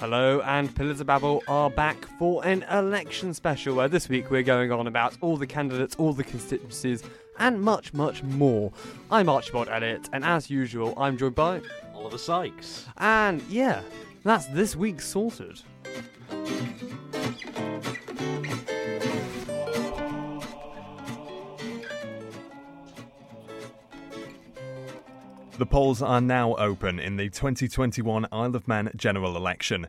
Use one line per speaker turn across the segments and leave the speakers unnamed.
Hello, and Pillars of Babel are back for an election special where this week we're going on about all the candidates, all the constituencies, and much, much more. I'm Archibald Elliott, and as usual, I'm joined by.
Oliver Sykes.
And yeah, that's this week sorted.
The polls are now open in the 2021 Isle of Man general election.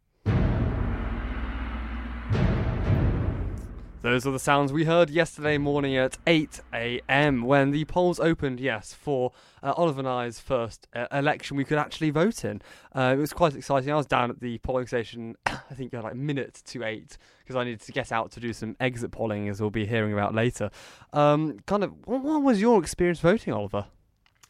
Those are the sounds we heard yesterday morning at 8 a.m. when the polls opened, yes, for uh, Oliver and I's first uh, election we could actually vote in. Uh, it was quite exciting. I was down at the polling station, I think, uh, like a minute to 8 because I needed to get out to do some exit polling, as we'll be hearing about later. Um, kind of, what was your experience voting, Oliver?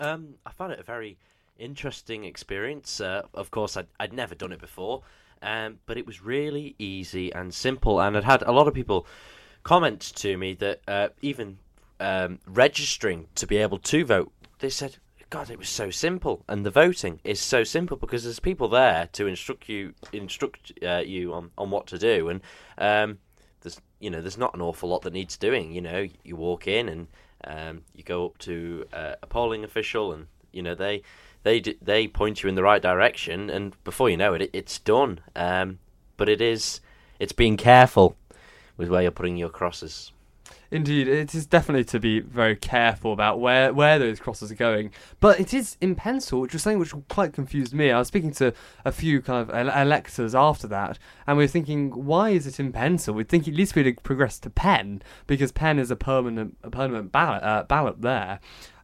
Um, I found it a very interesting experience. Uh, of course, I'd, I'd never done it before, um, but it was really easy and simple. And I'd had a lot of people comment to me that uh, even um, registering to be able to vote, they said, God, it was so simple, and the voting is so simple because there's people there to instruct you, instruct uh, you on, on what to do, and um, there's you know there's not an awful lot that needs doing. You know, you walk in and um, you go up to uh, a polling official, and you know they they they point you in the right direction, and before you know it, it it's done. Um, but it is it's being careful with where you're putting your crosses.
Indeed, it is definitely to be very careful about where, where those crosses are going. But it is in pencil, which was something which quite confused me. I was speaking to a few kind of ele- electors after that, and we were thinking, why is it in pencil? We'd think at least we'd progress to pen because pen is a permanent a permanent ballot uh, ballot there.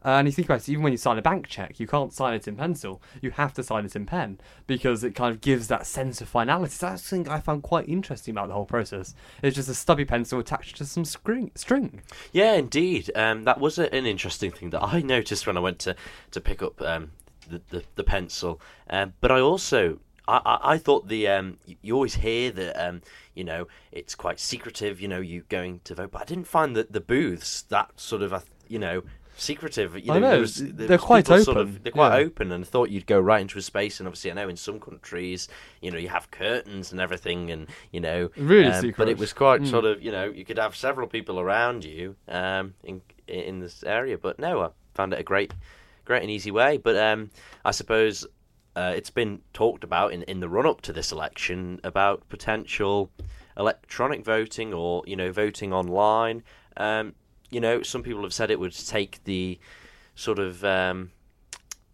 Uh, and you think about it, even when you sign a bank check, you can't sign it in pencil. You have to sign it in pen because it kind of gives that sense of finality. So that's something I found quite interesting about the whole process. It's just a stubby pencil attached to some string. string.
Yeah, indeed. Um, that was an interesting thing that I noticed when I went to, to pick up um, the, the, the pencil. Um, but I also I, I, I thought the um, you always hear that um, you know it's quite secretive. You know, you going to vote, but I didn't find that the booths that sort of uh, you know secretive. You
I know,
there was- there
they're quite
people Sort
open,
of, they're quite
yeah.
open, and thought you'd go right into a space. And obviously, I know in some countries, you know, you have curtains and everything, and you know,
Really
um, But it was quite
Mm.
sort of, you know, you could have several people around you um, in in this area. But no, I found it a great, great and easy way. But um, I suppose uh, it's been talked about in, in the run up to this election about potential electronic voting or you know voting online. Um, you know, some people have said it would take the sort of um,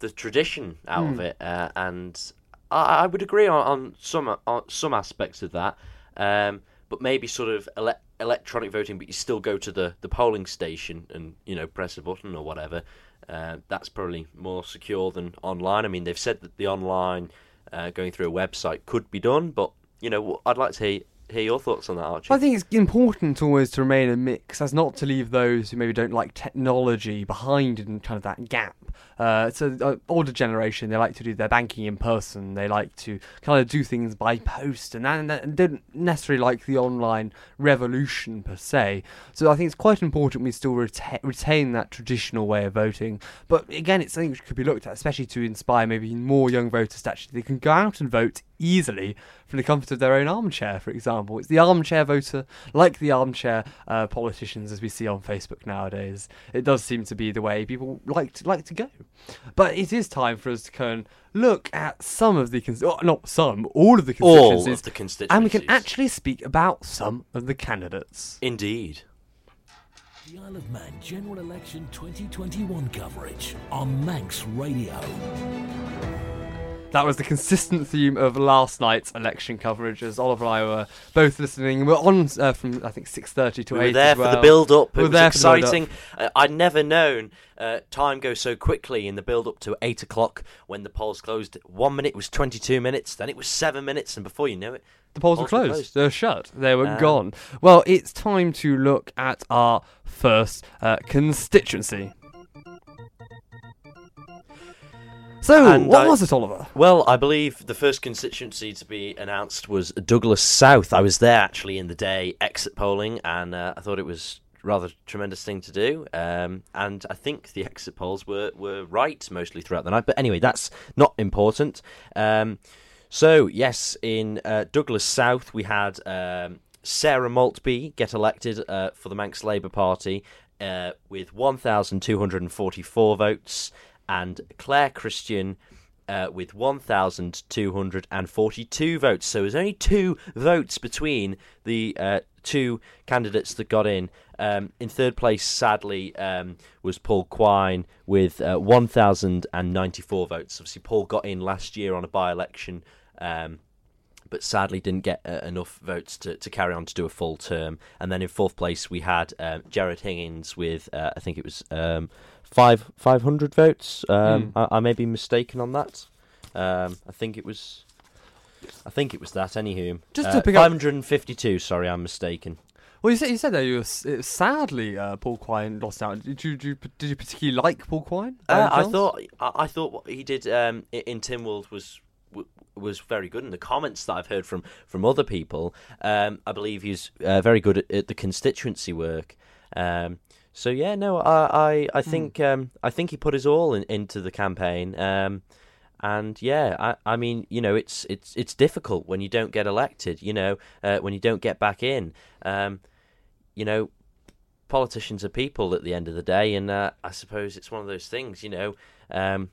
the tradition out of
Hmm.
it, uh, and I, I would agree on, on some on some aspects of that. Um, but maybe sort of ele- electronic voting, but you still go to the, the polling station and you know press a button or whatever. Uh, that's probably more secure than online. I mean, they've said that the online uh, going through a website could be done, but you know, I'd like to hear, hear your thoughts on that, Archie.
I think it's important always to remain a mix, as not to leave those who maybe don't like technology behind in kind of that gap. Uh, it's an uh, older generation; they like to do their banking in person. They like to kind of do things by post, and, and that- don't necessarily like the online revolution per se. So I think it's quite important we still reta- retain that traditional way of voting. But again, it's something which could be looked at, especially to inspire maybe more young voters to actually they can go out and vote easily from the comfort of their own armchair, for example. It's the armchair voter, like the armchair uh, politicians as we see on Facebook nowadays. It does seem to be the way people like to, like to go. But it is time for us to go and look at some of the, cons- oh, not some, all of the constituencies, All
of the constituencies.
and we can actually speak about some of the candidates.
Indeed.
The Isle of Man General Election 2021 coverage on Manx Radio.
That was the consistent theme of last night's election coverage, as Oliver and I were both listening. We're on uh, from I think six thirty to
We
eight.
were there
as
for the build up.
We
It
were
was
there for the
exciting. Uh, I'd never known uh, time go so quickly in the build up to eight o'clock when the polls closed. One minute was 22 minutes, then it was seven minutes, and before you know it,
The polls were
Polls were
closed.
closed.
They were shut. They were
Um,
gone. Well, it's time to look at our first uh, constituency. So,
And
what
I-
was it, Oliver?
Well, I believe the first constituency to be announced was Douglas South. I was there actually in the day exit polling, and uh, I thought it was rather tremendous thing to do. Um, and I think the exit polls were, were right mostly throughout the night. But anyway, that's not important. Um, So yes, in uh, Douglas South we had um, Sarah Maltby get elected uh, for the Manx Labour Party uh, with 1,244 votes, and Claire Christian uh, with 1,242 votes. So there's only two votes between the uh, two candidates that got in. Um, in third place, sadly, um, was Paul Quine with uh, 1,094 votes. Obviously, Paul got in last year on a by election. Um, but sadly didn't get uh, enough votes to, to carry on to do a full term. And then in fourth place we had um, Jared Higgins with uh, I think it was um, five five hundred votes. Um,
Mm.
I, I may be mistaken on that. Um, I think it was. I think it was that. Anywho,
Just
uh,
to pick up-
552. Sorry, I'm mistaken.
Well, you said you said that you were sadly uh, Paul Quine lost out. Did you, did you did you particularly like Paul Quine?
Uh, I thought I, I thought what he did um, in Tynwald was was very good, and the comments that I've heard from from other people, um, I believe he's uh, very good at, at the constituency work. Um, so yeah, no, I I, I think um, I think he put his all in, into the campaign. Um, and yeah, I, I mean, you know, it's it's it's difficult when you don't get elected. You know, uh, when you don't get back in. Um, you know, politicians are people at the end of the day, and uh, I suppose it's one of those things. You know, um,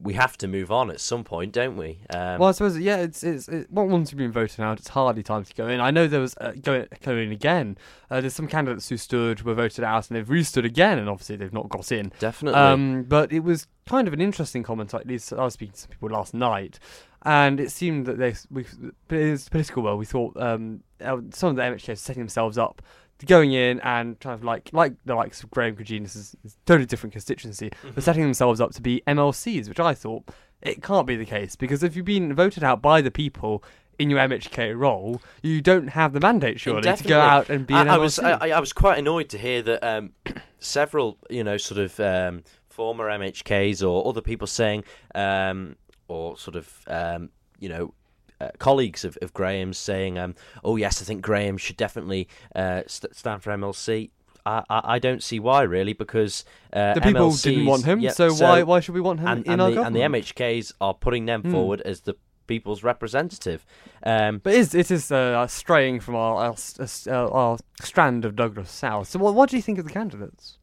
we have to move on at some point, don't we? Um,
Well, I suppose yeah. It's it's it, well, once you've been voted out, it's hardly time to go in. I know there was uh, going going again. Uh, there's some candidates who stood were voted out and they've restood again, and obviously they've not got in.
definitely.
Um, but it was kind of an interesting comment. At least I was speaking to some people last night, and it seemed that they, we, in the political world, we thought um, uh, some of the MHKs were setting themselves up going in and kind of like like the likes of Graham Cregeen's is, is totally different constituency, but setting themselves up to be MLCs, which I thought it can't be the case because if you've been voted out by the people. In your MHK role, you don't have the mandate surely to go out and be an
I, I was I, I was quite annoyed to hear that um, several you know sort of um, former MHKs or other people saying um, or sort of um, you know. Uh, colleagues of, of Graham's saying, um, "Oh yes, I think Graham should definitely uh, st- stand for MLC." I, I, I don't see why really because uh,
the people
MLCs
didn't want him,
yeah,
so, why why should we want him
and,
in
and
our
the, and the MHKs are putting them
Hmm.
forward as the people's representative. Um,
But it is it is uh, straying from our our, s- uh, our strand of Douglas South. So what what do you think of the candidates?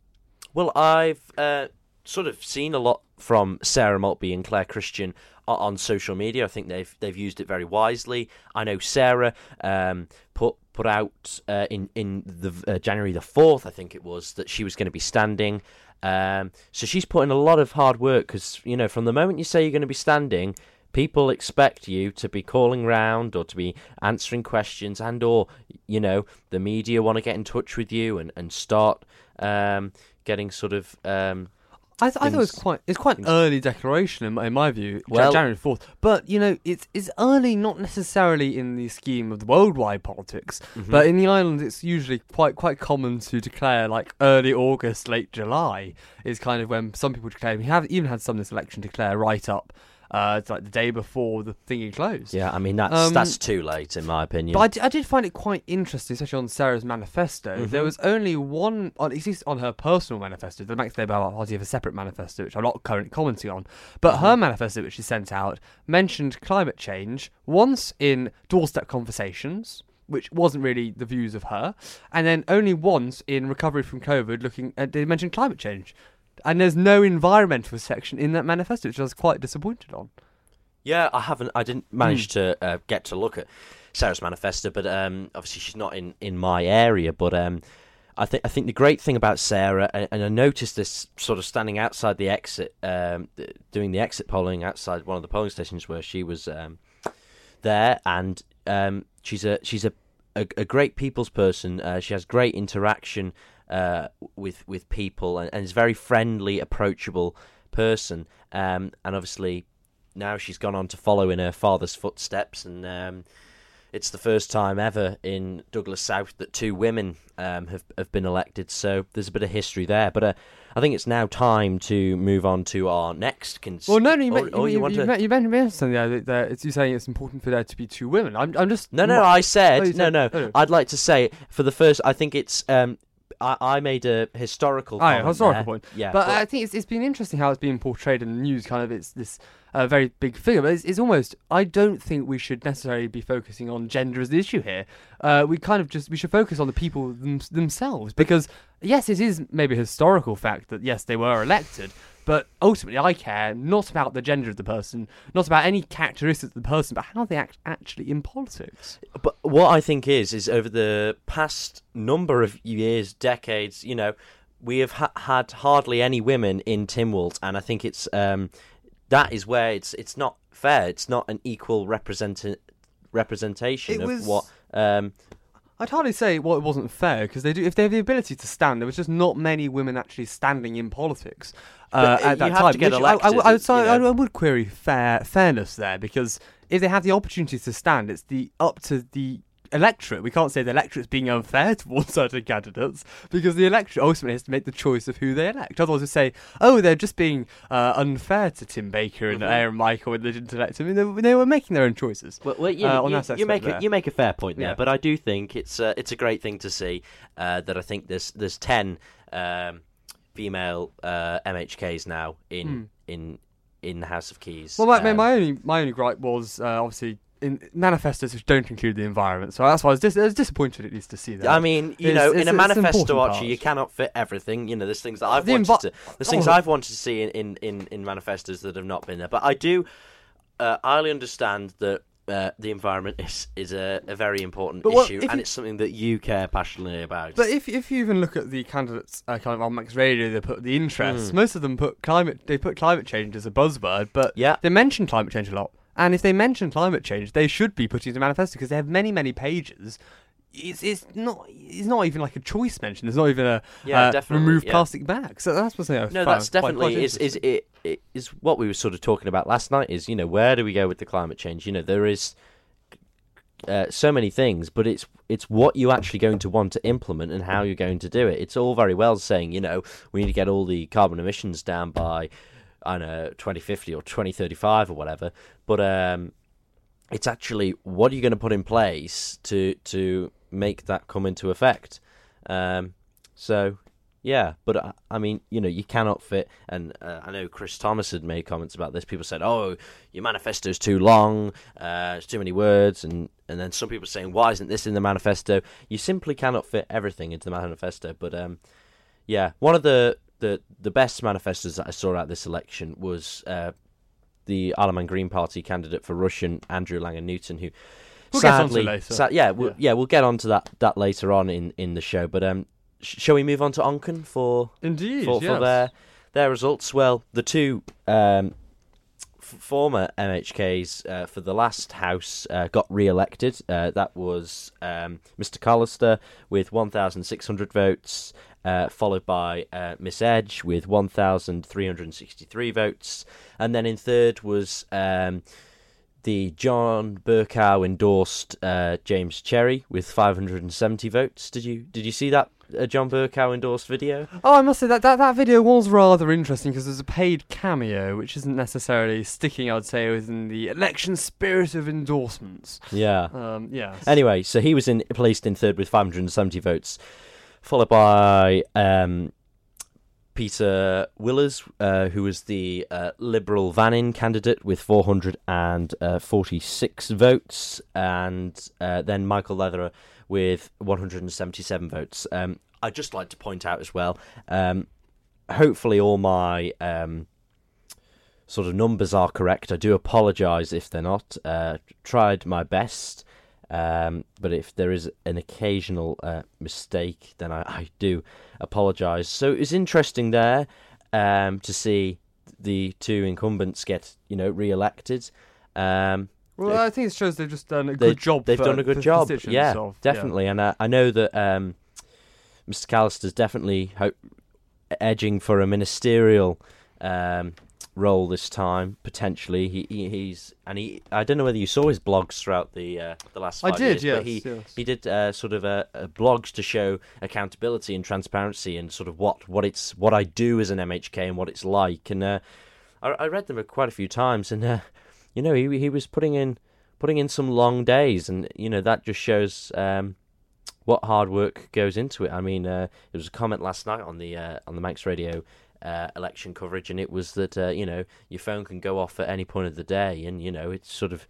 Well, I've uh, sort of seen a lot from Sarah Maltby and Claire Christian on social media. I think they've they've used it very wisely. I know Sarah um, put put out uh, in in the uh, January the fourth, I think it was, that she was going to be standing. Um, so she's put in a lot of hard work because you know from the moment you say you're going to be standing. People expect you to be calling round or to be answering questions, and or you know the media want to get in touch with you and and start um, getting sort of um,
I, th- I thought it was quite it's quite an early declaration in my, in my view,
Well-
January fourth. But you know, it's it's early not necessarily in the scheme of the worldwide politics,
Mm-hmm.
but in the island, it's usually quite quite common to declare like early August, late July is kind of when some people declare. We have even had some this election declare right up. Uh, it's like the day before the thingy closed.
Yeah, I mean that's
Um,
that's too late in my opinion.
But I d- I, did find it quite interesting, especially on Sarah's manifesto. There
Mhm.
was only one, on, at least on her personal manifesto. The Manx Labour Party have a separate manifesto, which I'm not currently commenting on. But her manifesto, which she sent out, mentioned climate change once in doorstep conversations. Which wasn't really the views of her, and then only once in recovery from COVID, looking at they mentioned climate change, and there's no environmental section in that manifesto, which I was quite disappointed on.
yeah, I haven't. I didn't manage
Hmm.
to uh, get to look at Sarah's manifesto, but um, obviously she's not in, in my area. But um, I think I think the great thing about Sarah, and, and I noticed this sort of standing outside the exit, um, doing the exit polling outside one of the polling stations where she was um, there, and um, she's a she's a, a, a great people's person. Uh, she has great interaction uh, with with people, and, and is a very friendly, approachable person. Um, and obviously, now she's gone on to follow in her father's footsteps, and um, it's the first time ever in Douglas South that two women um, have have been elected. So there's a bit of history there, but. Uh, I think it's now time to move on to our next. Cons-
Well, no, no, you,
Oh,
meant,
oh,
you,
you want
you,
to?
meant, you mentioned something there. That, that it's you saying it's important for there to be two women. I'm, I'm just
No, no,
mo-
I
Oh,
said
you
no,
said-
no.
oh.
I'd like to say for the first. I think it's um, I, I made a historical.
Oh, yeah, historical
there.
point.
Yeah,
but, I think it's, it's been interesting how it's been portrayed in the news. Kind of, it's this uh, very big figure. But it's, it's almost. I don't think we should necessarily be focusing on gender as the issue here. Uh, we kind of just we should focus on the people them, themselves because yes, it is maybe a historical fact that yes they were elected. But ultimately, I care not about the gender of the person, not about any characteristics of the person, but how they act actually in politics.
But what I think is, is over the past number of years, decades, you know, we have ha- had hardly any women in Tynwald, and I think it's um, that is where it's it's not fair. It's not an equal represent representation
It
of
was-
what. Um,
I'd hardly say well it wasn't fair because they do if they have the ability to stand. There was just not many women actually standing in politics uh,
uh,
at that time.
to get
which I- I, I, would,
you
I,
know.
I would query fair fairness there because if they have the opportunity to stand, it's the up to the electorate. We can't say the electorate's being unfair towards certain candidates because the electorate ultimately has to make the choice of who they elect. Otherwise, we say, oh, they're just being uh, unfair to Tim Baker and
Mhm.
Aaron Michael and they didn't elect him. I mean, they, they were making their own choices.
Well, well you,
Uh,
you, you make a,
there.
you make a fair point there,
Yeah.
but I do think it's uh, it's a great thing to see uh, that I think there's there's ten um, female uh, MHKs now in
Hmm.
in in the House of Keys.
Well, my, my-
Um,
my only my only gripe was uh, obviously in manifestos which don't include the environment. So that's why I was, dis- I was disappointed at least to see that.
I mean, you
It's-
know,
it's-
in a manifesto, Archie, you cannot fit everything. You know, there's things that I've
The
wanted
envi-
to, there's things
Oh.
I've wanted to see in, in, in, in manifestos that have not been there. But I do, uh, I understand that uh, the environment is is a, a very important
But
issue, and
you-
it's something that you care passionately about.
But if if you even look at the candidates uh, kind of on Manx Radio, they put the interests.
Mm.
Most of them put climate. They put climate change as a buzzword, but
Yeah.
they mention climate change a lot. And if they mention climate change, they should be putting it in the manifesto because they have many many pages. It's it's not it's not even like a choice mention. There's not even a
Yeah,
uh,
definitely,
remove
yeah.
plastic bags. So that's what's
no, that's definitely
quite
is is it, it is what we were sort of talking about last night. Is you know where do we go with the climate change? You know there is uh, so many things, but it's it's what you're actually going to want to implement and how you're going to do it. It's all very well saying you know we need to get all the carbon emissions down by I don't know 2050 or 2035 or whatever, but um, it's actually what are you going to put in place to to make that come into effect. Um, so yeah, but I, I mean, you know, you cannot fit. And uh, I know Chris Thomas had made comments about this. People said, "Oh, your manifesto is too long. Uh, it's too many words." And and then some people saying, "Why isn't this in the manifesto?" You simply cannot fit everything into the manifesto. But um, yeah, one of the the the best manifestos that I saw at this election was uh, the Isle of Man Green Party candidate for Rushen Andrew Langan Newton, who
We'll
sadly, sa- yeah, we'll,
Yeah.
yeah, we'll get onto that that later on in in the show. But um, sh- shall we move on to Onchan for
Indeed,
for, for
yes.
their their results? Well, the two um, f- former MHKs uh, for the last House uh, got re-elected. Uh, that was um, Mr. Callister with 1,600 votes, uh, followed by uh, Miss Edge with 1,363 votes, and then in third was. Um, the John Bercow endorsed uh, James Cherry with 570 votes. Did you did you see that uh, John Bercow endorsed video?
Oh, I must say that that, that video was rather interesting because there's a paid cameo, which isn't necessarily sticking, I'd say, within the election spirit of endorsements.
Yeah.
Um, yeah.
Anyway, so he was in placed in third with 570 votes, followed by um, Peter Willers, uh, who was the uh, Liberal Vannin candidate with 446 votes, and uh, then Michael Leatherer with 177 votes. Um, I'd just like to point out as well, um, hopefully all my um, sort of numbers are correct. I do apologise if they're not. Uh, tried my best. Um, but if there is an occasional uh, mistake, then I, I do apologise. So it was interesting there um, to see the two incumbents get, you know, re-elected. Um,
Well, I think it shows they've just done a
they-
good job.
They've done a good job. Yeah,
of- yeah.
definitely. And I, I know that um, Mr. Callister's definitely ho- edging for a ministerial um, role this time, potentially. He, he he's and he. I don't know whether you saw his blogs throughout the uh, the last.
I did,
years, but
yes,
he
yes.
he did uh, sort of uh, uh, blogs to show accountability and transparency and sort of what what it's what I do as an MHK and what it's like. And uh, I, I read them quite a few times, and uh, you know he he was putting in putting in some long days, and you know that just shows um, what hard work goes into it. I mean, uh, there was a comment last night on the uh, on the Manx Radio uh, election coverage, and it was that uh, you know your phone can go off at any point of the day, and you know it's sort of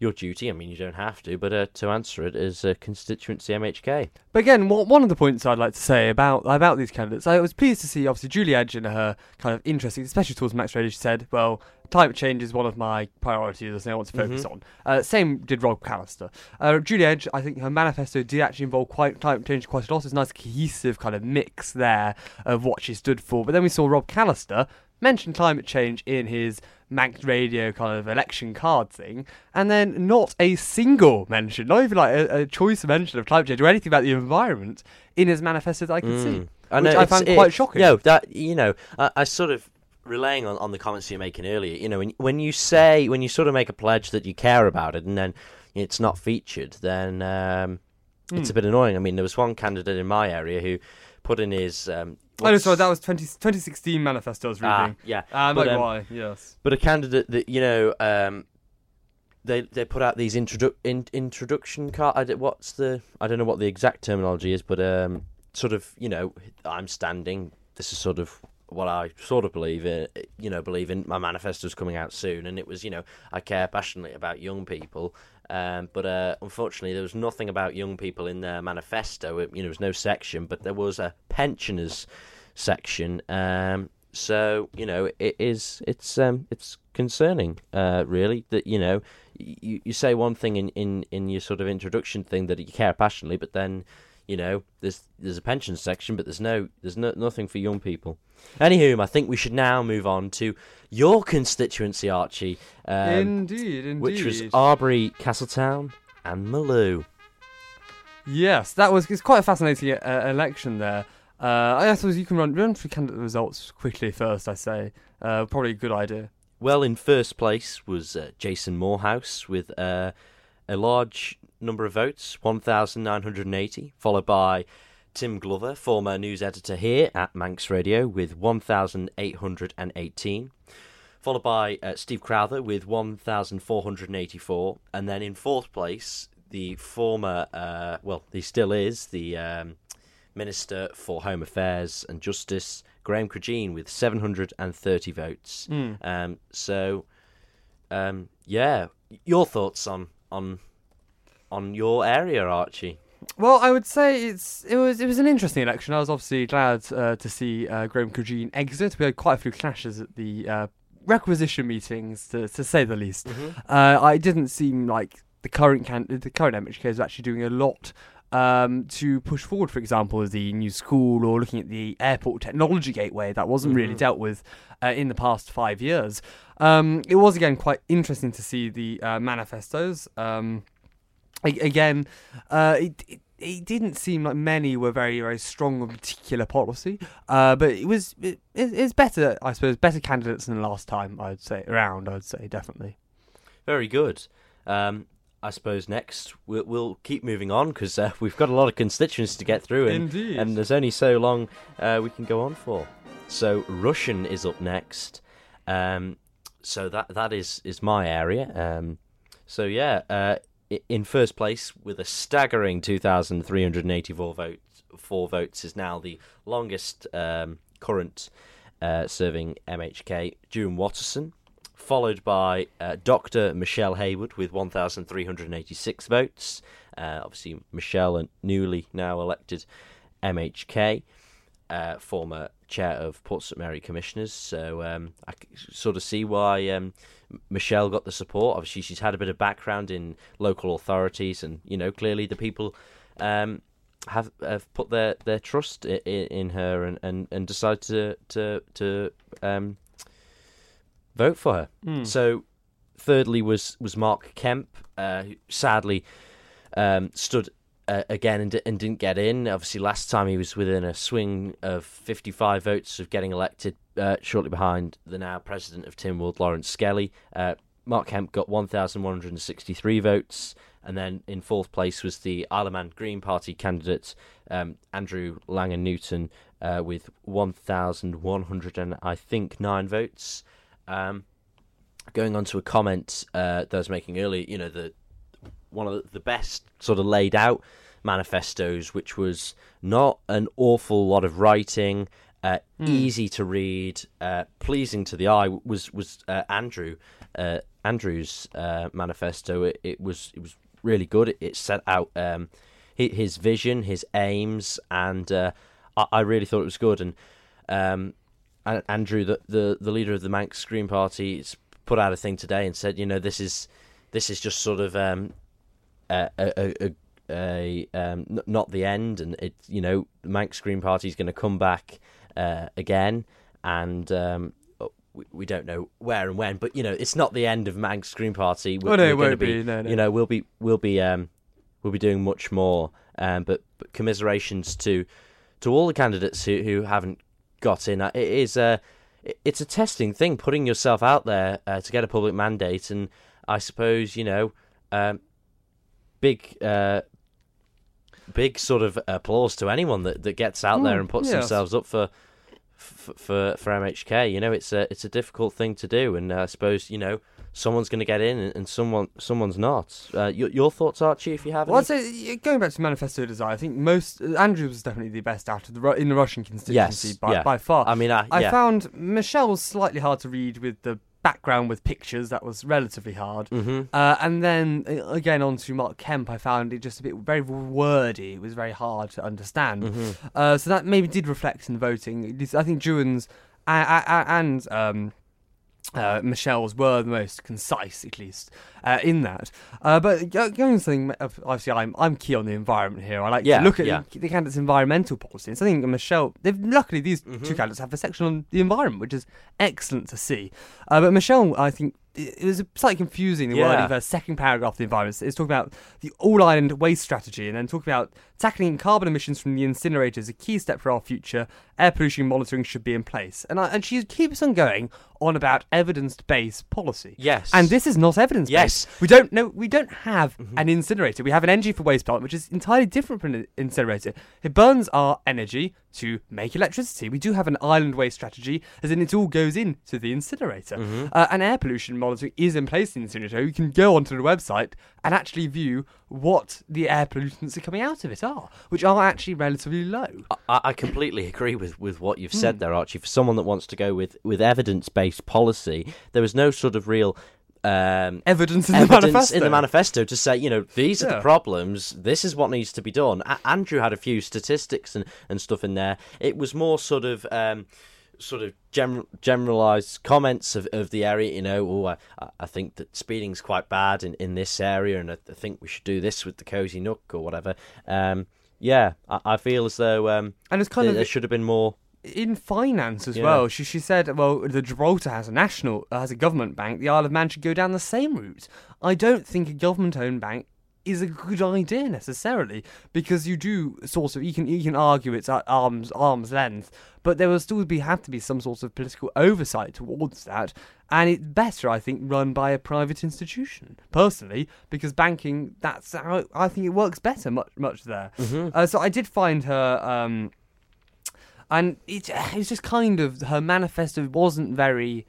your duty. I mean, you don't have to, but uh, to answer it as a constituency MHK.
But again, one one of the points I'd like to say about about these candidates, I was pleased to see obviously Julie Edge in her kind of interesting, especially towards Manx Radio. She said, "Well, climate change is one of my priorities, thing I want to focus
Mhm.
on." Uh, same did Rob Callister. Uh, Julie Edge, I think her manifesto did actually involve quite climate change quite a lot. It's a nice cohesive kind of mix there of what she stood for. But then we saw Rob Callister mention climate change in his Manx Radio kind of election card thing, and then not a single mention, not even like a, a choice mention of climate change or anything about the environment in his manifesto that I could see.
Mm. I
which I
it's-
found
it-
quite shocking.
No, that you know, I, I sort of relying on, on the comments you're making earlier. You know, when when you say when you sort of make a pledge that you care about it, and then it's not featured, then um, it's a
Hmm.
bit annoying. I mean, there was one candidate in my area who put in his. Um,
Oh, no, sorry, that was 20, 2016 manifesto I was
ah,
reading.
yeah,
Ah,
but,
like
um,
why? Yes.
but a candidate that you know. Um, they they put out these introdu- in, introduction card. I don't- what's the I don't know what the exact terminology is, but um, sort of you know I'm standing. This is sort of what I sort of believe in. You know, believe in my manifesto's coming out soon, and it was you know I care passionately about young people. Um, but uh, unfortunately, there was nothing about young people in their manifesto. It, you know, there was no section, but there was a pensioners section. Um, so you know, it is it's um, it's concerning, uh, really, that you know you, you say one thing in, in, in your sort of introduction thing that you care passionately, but then you know there's there's a pension section, but there's no there's no, nothing for young people. Anywho, I think we should now move on to your constituency, Archie, um,
indeed, indeed.
which was Arbory, Castletown, and Malew.
Yes, that was it's quite a fascinating uh, election there. Uh, I suppose you can run run through candidate results quickly first. I say, uh, probably a good idea.
Well, in first place was uh, Jason Moorhouse with uh, a large number of votes, 1,980, followed by Tim Glover, former news editor here at Manx Radio, with 1,818, followed by uh, Steve Crowther with 1,484, and then in fourth place, the former, uh, well, he still is, the um, Minister for Home Affairs and Justice, Graham Cregeen, with 730 votes.
Hmm.
Um, so, um, yeah, your thoughts on on on your area, Archie?
Well, I would say it's it was it was an interesting election. I was obviously glad uh, to see uh, Graham Cregeen exit. We had quite a few clashes at the uh, requisition meetings, to to say the least. Uh, I didn't seem like the current can- the current MHK is actually doing a lot um, to push forward. For example, the new school or looking at the airport technology gateway that wasn't really
Mhm.
dealt with uh, in the past five years. Um, it was again quite interesting to see the uh, manifestos. Um, again, uh, it, it it didn't seem like many were very very strong on particular policy, uh, but it was it, it- it's better I suppose better candidates than last time I'd say around I'd say definitely.
Very good. Um, I suppose next we'll, we'll keep moving on because uh, we've got a lot of constituents to get through, and,
Indeed.
and there's only so long uh, we can go on for. So Rushen is up next. Um, so that that is is my area. Um, so yeah, uh, in first place with a staggering 2,384 votes, four votes is now the longest um, current uh, serving MHK, Juan Watterson, followed by uh, Dr. Michelle Haywood with 1,386 votes. Uh, obviously, Michelle, a newly now elected MHK, uh, former chair of Port St Mary Commissioners. So um, I sort of see why um, Michelle got the support. Obviously, she's had a bit of background in local authorities, and you know, clearly the people. Um, have have put their, their trust in, in her and, and, and decided to to to um, vote for her.
Hmm.
So, thirdly was was Mark Kemp, uh, who sadly um, stood uh, again and, and didn't get in. Obviously, last time he was within a swing of 55 votes of getting elected, uh, shortly behind the now president of Tynwald, Laurence Skelly. Uh, Mark Kemp got 1,163 votes, and then in fourth place was the Isle of Man Green Party candidate um, Andrew Langan Newton uh, with 1,100 and I think nine votes. Um, going on to a comment uh, that I was making earlier, you know, the one of the, best sort of laid out manifestos, which was not an awful lot of writing, uh,
Hmm.
easy to read, uh, pleasing to the eye, was was uh, Andrew uh, Andrew's uh, manifesto. It, it was it was really good. It, it set out um, his vision, his aims, and uh, I, I really thought it was good. And um, Andrew, the, the the leader of the Manx Green Party, put out a thing today and said, you know, this is this is just sort of um, a, a, a, a, um, n- not the end, and it you know, the Manx Green Party is going to come back uh, again, and um, we, we don't know where and when, but you know, it's not the end of Manx Green Party. We're,
Oh, no, it
we're gonna
won't be, no, no.
You know, we'll be we'll be um, we'll be doing much more. Um, but, but commiserations to to all the candidates who, who haven't got in. Uh, It is a it's a testing thing, putting yourself out there uh, to get a public mandate, and I suppose you know, um, big. Uh, Big sort of applause to anyone that, that gets out there
Mm,
and puts
yes.
themselves up for, for for for MHK. You know, it's a it's a difficult thing to do, and uh, I suppose you know someone's going to get in and, someone someone's not. Uh, your, your thoughts, Archie, if you have.
Well, I'd say going back to manifesto design, I think most Andrew was definitely the best out of the in the Rushen constituency
Yes,
by,
yeah.
by far.
I mean, I,
I found Michelle was slightly hard to read with the background with pictures. That was relatively hard.
hmm
Uh, and then uh, again on to Mark Kemp, I found it just a bit very wordy. It was very hard to understand.
hmm
Uh, so that maybe did reflect in voting. I think uh, uh, and um, uh, Michelle's were the most concise, at least, uh, in that. Uh, but go- going to something, obviously, I'm I'm key on the environment here. I like
Yeah,
to look at
yeah.
the, the candidates' environmental policy. And think Michelle, they've luckily these
Mhm.
two candidates have a section on the environment, which is excellent to see. Uh, but Michelle, I think. It it was slightly confusing the
Yeah.
wording of her second paragraph of the environment. It's talking about the all island waste strategy and then talking about tackling carbon emissions from the incinerator is a key step for our future. Air pollution monitoring should be in place. And, I, and she keeps on going on about evidence based policy.
Yes.
And this is not evidence based.
Yes. Mm-hmm.
We don't know we don't have an incinerator. We have an energy for waste plant, which is entirely different from an incinerator. It burns our energy to make electricity. We do have an island waste strategy, as in it all goes into the incinerator.
Mm-hmm.
Uh, and air pollution monitoring is in place in the incinerator. You can go onto the website and actually view what the air pollutants that are coming out of it are, which are actually relatively low.
I, I completely agree with, with what you've
Hmm.
said there, Archie. For someone that wants to go with, with evidence based policy, there was no sort of real um,
Evidence in the
evidence
manifesto.
in the manifesto to say, you know, these are
Yeah.
the problems. This is what needs to be done. A- Andrew had a few statistics and, and stuff in there. It was more sort of. Um, Sort of general, generalized comments of, of the area, you know. Oh, I, I think that speeding's quite bad in, in this area, and I, I think we should do this with the cozy nook or whatever. Um, yeah, I, I feel as though um,
and it's kind
there,
of
there should have been more.
in finance as
Yeah.
well. She she said, well, the Gibraltar has a national uh, has a government bank. The Isle of Man should go down the same route. I don't think a government-owned bank is a good idea necessarily because you do sort of you can you can argue it's at arm's arm's length, but there will still be have to be some sort of political oversight towards that. And it's better, I think, run by a private institution, personally, because banking, that's how I think it works better, much, much there. Uh, so I did find her, um, and it, it's just kind of her manifesto wasn't very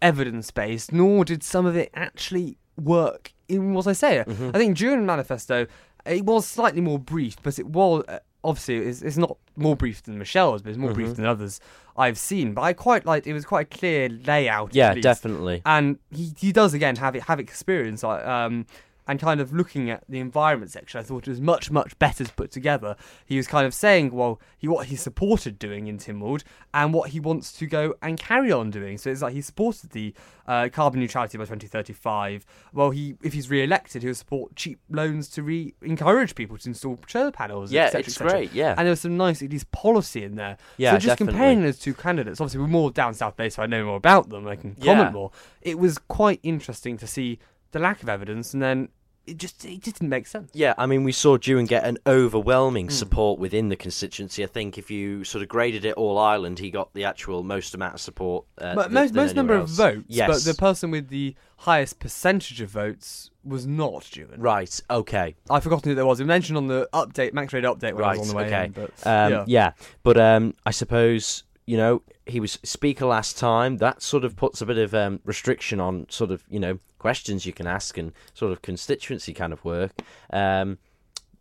evidence based, nor did some of it actually work in what I say. I think during manifesto, it was slightly more brief, but it was uh, obviously it's, it's not more brief than Michelle's, but it's more brief than others I've seen. But I quite liked it was quite a clear layout.
Yeah, definitely.
And he, he does again have it have experience. like, Um, and kind of looking at the environment section, I thought it was much much better put together. He was kind of saying, well, he what he supported doing in Tynwald and what he wants to go and carry on doing. So it's like he supported the uh, carbon neutrality by 2035. Well, he if he's re-elected, he'll support cheap loans to re encourage people to install solar panels.
Yeah,
et cetera,
it's
et cetera.
great, yeah.
and there was some nice at least policy in there.
Yeah,
so just
definitely.
comparing those two candidates, obviously we're more down south based, so I know more about them. I can
Yeah.
comment more. It was quite interesting to see the lack of evidence, and then it just it just didn't make sense.
Yeah, I mean, we saw Juan get an overwhelming
Hmm.
support within the constituency. I think if you sort of graded it all Ireland, he got the actual most amount of support. Uh,
But most most number
anywhere
of votes,
Yes.
but the person with the highest percentage of votes was not Juan.
right. Okay.
I've forgotten who there was. It was mentioned on the update, Manx Radio update when I
Right.
was on the way
okay.
in. But
um,
yeah.
yeah. But um, I suppose you know he was speaker last time. That sort of puts a bit of um, restriction on sort of you know questions you can ask and sort of constituency kind of work. Um,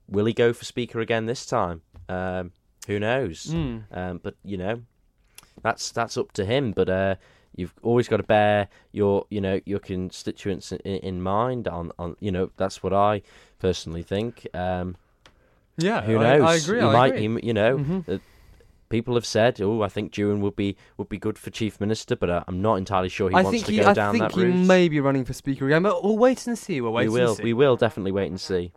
will he go for speaker again this time? Um, who knows?
Mm.
Um, but you know, that's that's up to him. But uh, you've always got to bear your you know your constituents in, in mind. On on you know that's what I personally think. Um,
Yeah,
who knows?
I, agree.
He
I
might,
agree.
he you know,
Mhm.
uh, people have said, "Oh, I think Juan would be would be good for chief minister," but uh, I'm not entirely sure he
I
wants
think
to
he,
go
I
down
think
that
he
route.
may be running for speaker again, but we'll wait and see. We'll wait
we will,
and see.
we will definitely wait and see.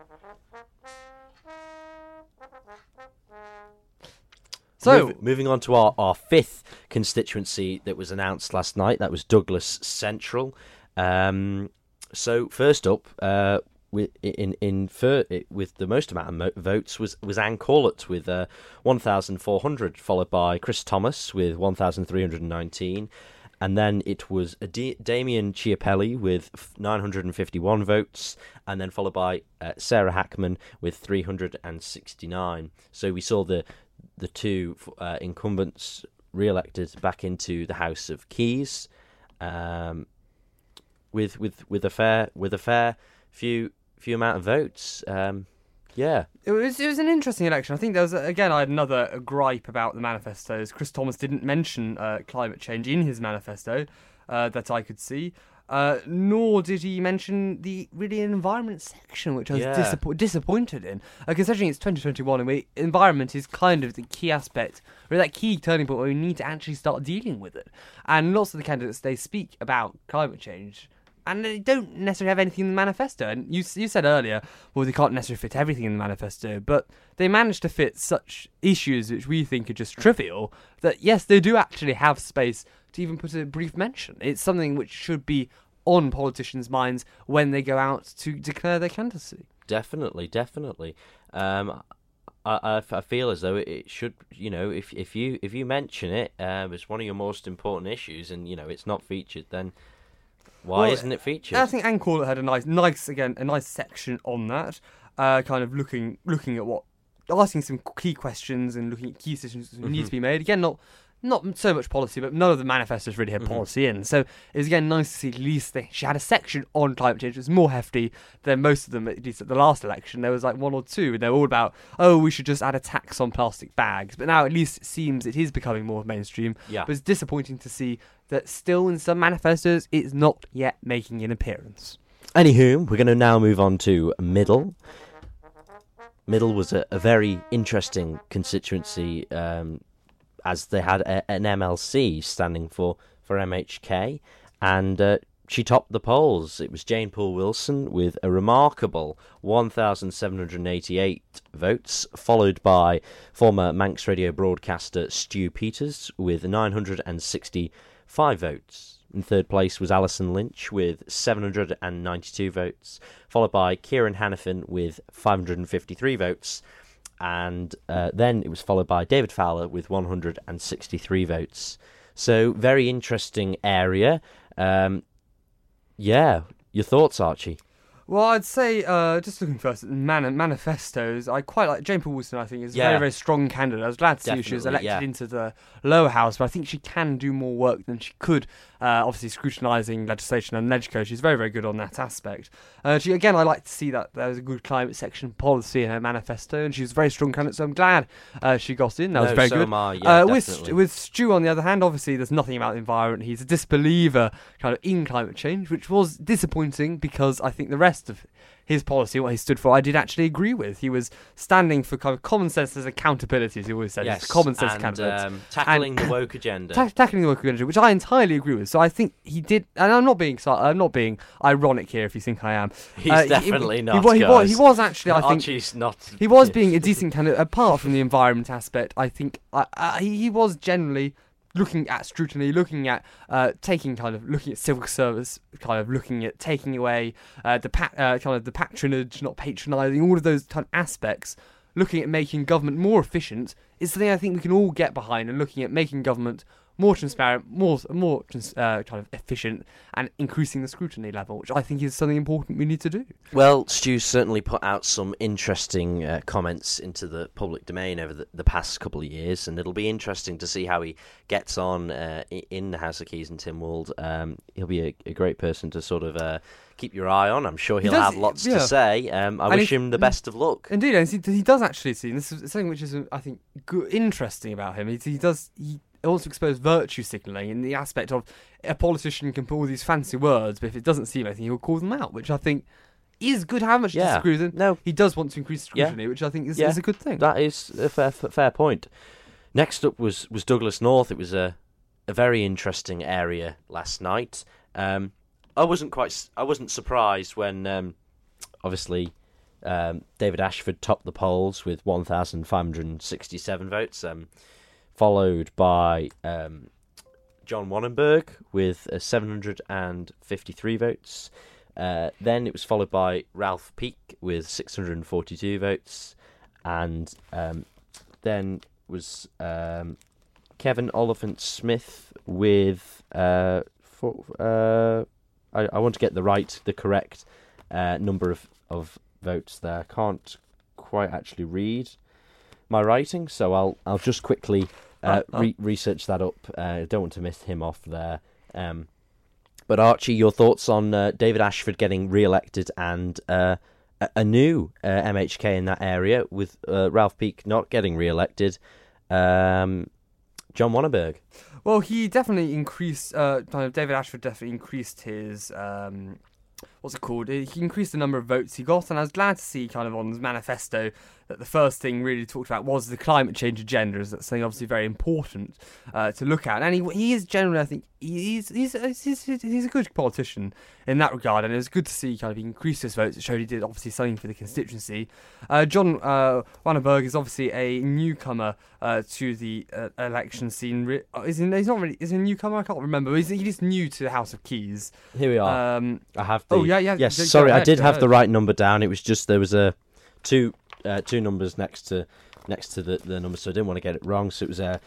So,
Mov- moving on to our, our fifth constituency that was announced last night, that was Douglas Central. Um, so first up, uh, with in in fir- with the most amount of mo- votes was was Ann Corlett with uh, 1,400, followed by Chris Thomas with 1,319. And then it was a D- Damien Chiapelli with 951 votes, and then followed by uh, Sarah Hackman with 369. So we saw the the two uh, incumbents re-elected back into the House of Keys, um, with with with a fair with a fair few few amount of votes. Um, yeah,
It was it was an interesting election. I think there was again I had another gripe about the manifestos. Chris Thomas didn't mention uh, climate change in his manifesto uh, that I could see, uh, nor did he mention the really environment section, which I was
Yeah.
disappo- disappointed in. Uh, considering it's 2021 and we, environment is kind of the key aspect, really that key turning point where we need to actually start dealing with it. And lots of the candidates they speak about climate change and they don't necessarily have anything in the manifesto. And you you said earlier, well, they can't necessarily fit everything in the manifesto, but they managed to fit such issues which we think are just trivial that yes, they do actually have space to even put a brief mention. It's something which should be on politicians' minds when they go out to declare their candidacy.
definitely, definitely. Um, I, I, I feel as though it, should, you know, if if you if you mention it um, as one of your most important issues, and you know it's not featured, then why
Well,
isn't it featured?
I think Ann Corlett had a nice, nice again, a nice section on that, uh, kind of looking looking at what, asking some key questions and looking at key decisions that need to be made. Again, not not so much policy, but none of the manifestos really had policy in. So it was again nice to see at least they, she had a section on climate change. It was more hefty than most of them, at least at the last election. There was like one or two, and they were all about, oh, we should just add a tax on plastic bags. But now at least it seems it is becoming more mainstream.
Yeah.
But it's disappointing to see that still in some manifestos it's not yet making an appearance.
Anywho, we're going to now move on to Middle. Middle was a, a very interesting constituency um, as they had a, an MLC standing for, for MHK, and uh, she topped the polls. It was Jane Poole Wilson with a remarkable 1,788 votes, followed by former Manx radio broadcaster Stu Peters with 965 votes. In third place was Alison Lynch with 792 votes, followed by Kieran Hannafin with 553 votes, and uh, then it was followed by David Fowler with 163 votes. So, very interesting area. Um, yeah, your thoughts, Archie?
Well, I'd say, uh, just looking first at man- manifestos, I quite like Jane Poole Wilson. I think is a
Yeah.
very, very strong candidate. I was glad to see she was elected
yeah.
into the lower house, but I think she can do more work than she could. Uh, obviously, scrutinising legislation and Legco, she's very, very good on that aspect. Uh, she again, I like to see that there was a good climate section policy in her manifesto, and she's a very strong candidate. So I'm glad uh, she got in. That was very
so
good.
I, yeah,
uh, with with Stu, on the other hand, obviously there's nothing about the environment. He's a disbeliever, kind of in climate change, which was disappointing because I think the rest of his policy, what he stood for, I did actually agree with. He was standing for kind of common sense as accountability, as he always said. He's a common sense
and,
candidate.
um, tackling the woke agenda.
Ta- tackling the woke agenda, which I entirely agree with. So I think he did, and I'm not being I'm not being ironic here. If you think I am,
He's
Uh,
definitely
he,
not.
He, he, was, he was actually, I think,
Archie's not.
he was being a decent candidate. Apart from the environment aspect, I think he, he was generally looking at scrutiny, looking at uh, taking kind of looking at civil service, kind of looking at taking away uh, the pa- uh, kind of the patronage, not patronising, all of those kind of aspects. Looking at making government more efficient is something I think we can all get behind, and looking at making government more transparent, more more trans- uh, kind of efficient, and increasing the scrutiny level, which I think is something important we need to do.
Well, Stu certainly put out some interesting uh, comments into the public domain over the, the past couple of years, and it'll be interesting to see how he gets on uh, in the House of Keys and Tynwald. Um, he'll be a, a great person to sort of uh, keep your eye on. I'm sure he'll
does-
have lots
yeah.
to say. Um, I
And
wish
he-
him the best of luck.
Indeed, and he, he does actually see. And this is something which is, I think, good, interesting about him. He, he does. He also expose virtue signalling in the aspect of a politician can put all these fancy words, but if it doesn't seem anything, he'll call them out, which I think is good. How much
Yeah.
with?
No,
He does want to increase
Yeah.
scrutiny, which I think is,
Yeah.
is a good thing.
That is a fair fair point. Next up was was Douglas North. It was a a very interesting area last night. Um, I wasn't quite I wasn't surprised when um, obviously um, David Ashford topped the polls with 1,567 votes, um, followed by um, John Wannenburgh with uh, 753 votes. Uh, then it was followed by Ralph Peake with 642 votes, and um, then was um, Kevin Oliphant Smith with uh, uh, I, I want to get the right, the correct uh, number of, of votes there. I can't quite actually read my writing, so I'll I'll just quickly uh,
Oh, oh.
re- research that up. Uh, I don't want to miss him off there. Um, but Archie, your thoughts on uh, David Ashford getting re-elected and uh, a, a new uh, MHK in that area with uh, Ralph Peake not getting re-elected? Um, John Wannenburgh.
Well, he definitely increased. Uh, David Ashford definitely increased his. Um, what's it called? He increased the number of votes he got, and I was glad to see, kind of on his manifesto, that the first thing really talked about was the climate change agenda. As that's something obviously very important uh, to look at, and he, he is generally, I think, he's he's, he's he's a good politician in that regard, and it was good to see kind of he increased his votes. It showed he did obviously something for the constituency. Uh, John uh, Wannenburgh is obviously a newcomer uh, to the uh, election scene. Uh, is he, he's not really is he a newcomer? I can't remember. He's, he's new to the House of Keys.
Here we are.
Um,
I have the.
oh yeah, yeah.
Yes,
go- go
sorry, I
ahead,
did have the right number down. It was just there was a two uh, two numbers next to next to the, the number, so I didn't want to get it wrong. So it was uh,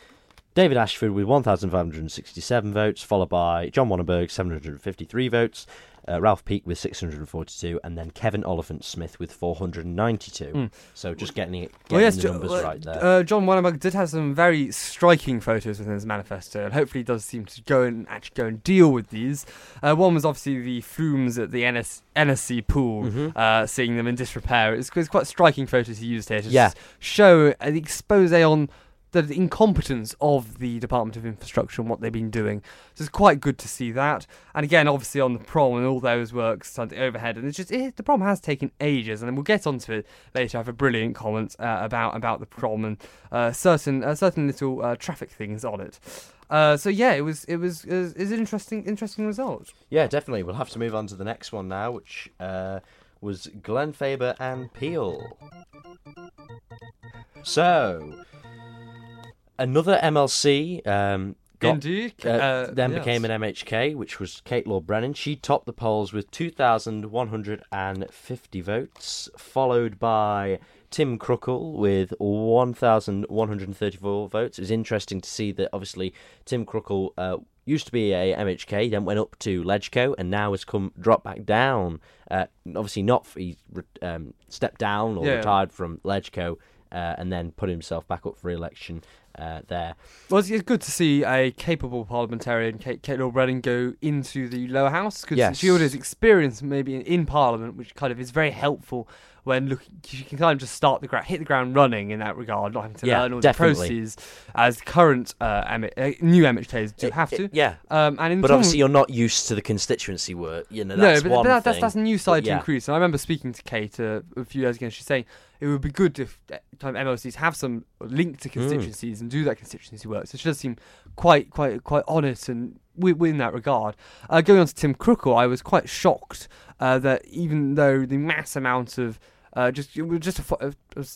David Ashford with 1,567 votes, followed by John Wannenburgh 753 votes, uh, Ralph Peake with 642, and then Kevin Oliphant Smith with 492.
Mm.
So just getting it getting
Well, yes,
the numbers
uh,
right there.
Uh, John Wannenburgh did have some very striking photos within his manifesto, and hopefully does seem to go and actually go and deal with these. Uh, one was obviously the flumes at the NS- NSC pool,
Mhm.
uh, seeing them in disrepair. It's, it's quite striking photos he used here to
Yeah.
just show an expose on the incompetence of the Department of Infrastructure and what they've been doing. So it's quite good to see that. And again, obviously on the prom and all those works the overhead, and it's just it, the prom has taken ages, and we'll get onto it later. I have a brilliant comment uh, about about the prom and uh, certain uh, certain little uh, traffic things on it. Uh, so yeah, it was it was is an interesting interesting result.
Yeah, definitely. We'll have to move on to the next one now, which uh, was Glenfaber and Peel. So, another MLC um, got,
Indeed,
uh, then
yes.
became an MHK, which was Kate Lord-Brennan. She topped the polls with 2,150 votes, followed by Tim Crookall with 1,134 votes. It was interesting to see that obviously Tim Crookall uh, used to be a MHK, then went up to LegCo, and now has come dropped back down. Uh, obviously, not he um, stepped down or
Yeah.
retired from LegCo, uh, and then put himself back up for election uh, there.
Well, it's, good to see a capable parliamentarian, Kate, Kate Lord-Brennan, go into the lower house because
Yes.
she already has experience maybe in, in Parliament, which kind of is very helpful when looking. She can kind of just start the ground, hit the ground running in that regard, not having to
Yeah,
learn all
definitely.
the processes as current uh, M- uh, new MHKs do
It-
have
it-
to.
yeah.
Um, and in
But obviously, you're not used to the constituency work. You know,
no, but,
one
but that, that's that's a new side to
yeah.
increase. And I remember speaking to Kate uh, a few years ago. and She's saying it would be good if kind of MLCs have some link to constituencies and do that constituency work. So she does seem quite quite quite on it and in that regard. Uh, going on to Tim Crookall, I was quite shocked uh, that even though the mass amount of uh, just just a, uh,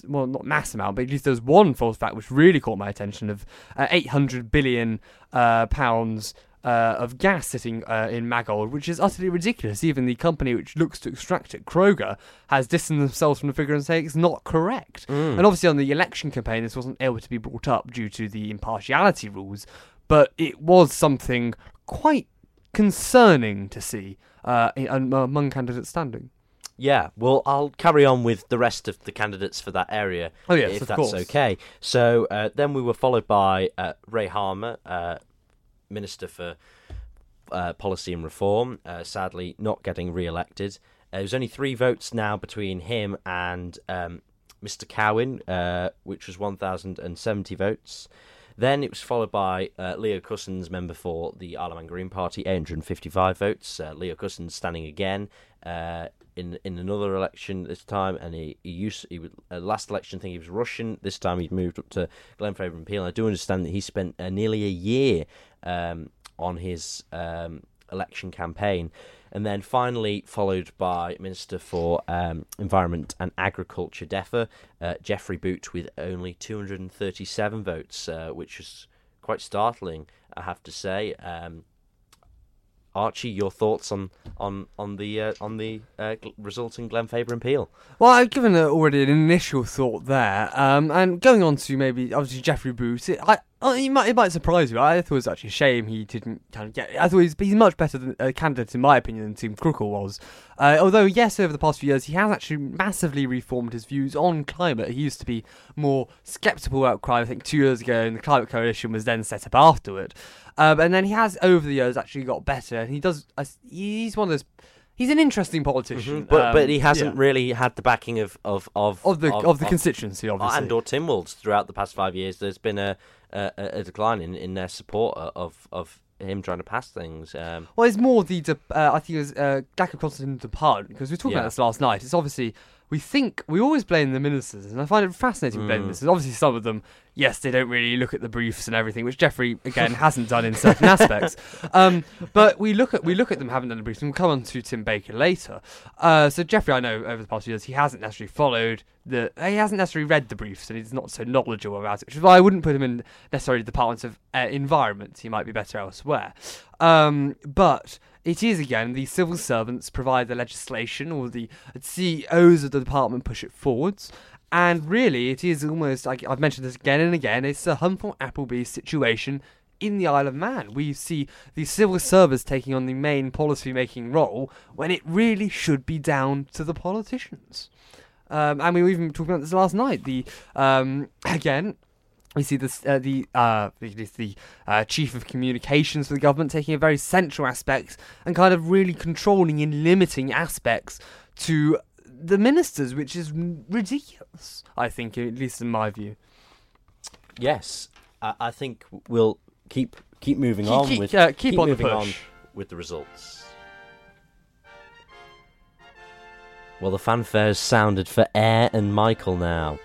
well not mass amount, but at least there was one false fact which really caught my attention of uh, 800 billion uh, pounds uh, of gas sitting uh, in Magold, which is utterly ridiculous. Even the company which looks to extract it, Crogga, has distanced themselves from the figure and say it's not correct.
Mm.
And obviously, on the election campaign, this wasn't able to be brought up due to the impartiality rules. but it was something quite concerning to see uh, in, among candidates standing.
Yeah, well, I'll carry on with the rest of the candidates for that area.
Oh, yes,
if that's
course.
okay. So uh, then we were followed by uh, Ray Harmer, uh, Minister for uh, Policy and Reform, uh, sadly not getting re-elected. Uh, there's only three votes now between him and um, Mr. Cowan, uh, which was 1,070 votes. Then it was followed by uh, Leo Cussons, member for the Isle Green Party, 855 votes. Uh, Leo Cussons standing again uh, in in another election this time, and he, he used he would, uh, last election I think he was Rushen. This time he'd moved up to Glenfaber and Peel. I do understand that he spent uh, nearly a year um, on his um, election campaign. And then finally, followed by Minister for um, Environment and Agriculture, DEFA, uh, Geoffrey Boot, with only 237 votes, uh, which was quite startling, I have to say. Um, Archie, your thoughts on on on the uh, on the uh, gl- result in Glenfaber and Peel?
Well, I've given uh, already an initial thought there, um, and going on to maybe obviously Jeffrey Bruce. It, I, uh, it might it might surprise you. I thought it was actually a shame he didn't kind of get. I thought he's, he's much better than a candidate in my opinion than Tim Crookall was. Uh, although yes, over the past few years he has actually massively reformed his views on climate. He used to be more sceptical about climate. I think two years ago, and the climate coalition was then set up afterward. Um, and then he has over the years actually got better, and he does. Uh, he's one of those. He's an interesting politician,
But
um,
but he hasn't
yeah.
really had the backing of of of
of the of, the constituency, obviously.
and or Tim Tynwald's throughout the past five years. There's been a a, a decline in, in their support of of him trying to pass things. Um,
Well, it's more the de- uh, I think it was uh, lack of the department because we were talking
Yeah.
about this last night. It's obviously we think we always blame the ministers, and I find it fascinating. Blame
Mm.
the ministers. Obviously, some of them, yes, they don't really look at the briefs and everything, which Jeffrey again hasn't done in certain aspects. Um, but we look at we look at them having done the briefs, and we'll come on to Tim Baker later. Uh, so Jeffrey, I know over the past few years he hasn't necessarily followed the he hasn't necessarily read the briefs, and he's not so knowledgeable about it, which is why I wouldn't put him in necessarily the department of uh, environment. He might be better elsewhere. Um, but it is again the civil servants provide the legislation, or the CEOs of the department push it forwards. And really, it is almost like I've mentioned this again and again. It's a Humphrey Appleby situation in the Isle of Man. We see the civil servants taking on the main policy-making role when it really should be down to the politicians. Um, and we were even talking about this last night. The um, again, we see this uh, the uh, the uh, chief of communications for the government taking a very central aspect and kind of really controlling and limiting aspects to the ministers, which is ridiculous. I think, at least in my view.
yes, I, I think we'll keep keep moving
Keep-
on
keep-
with
uh, keep on the
moving on with the results. Well, the fanfares sounded for Ayre and Michael now.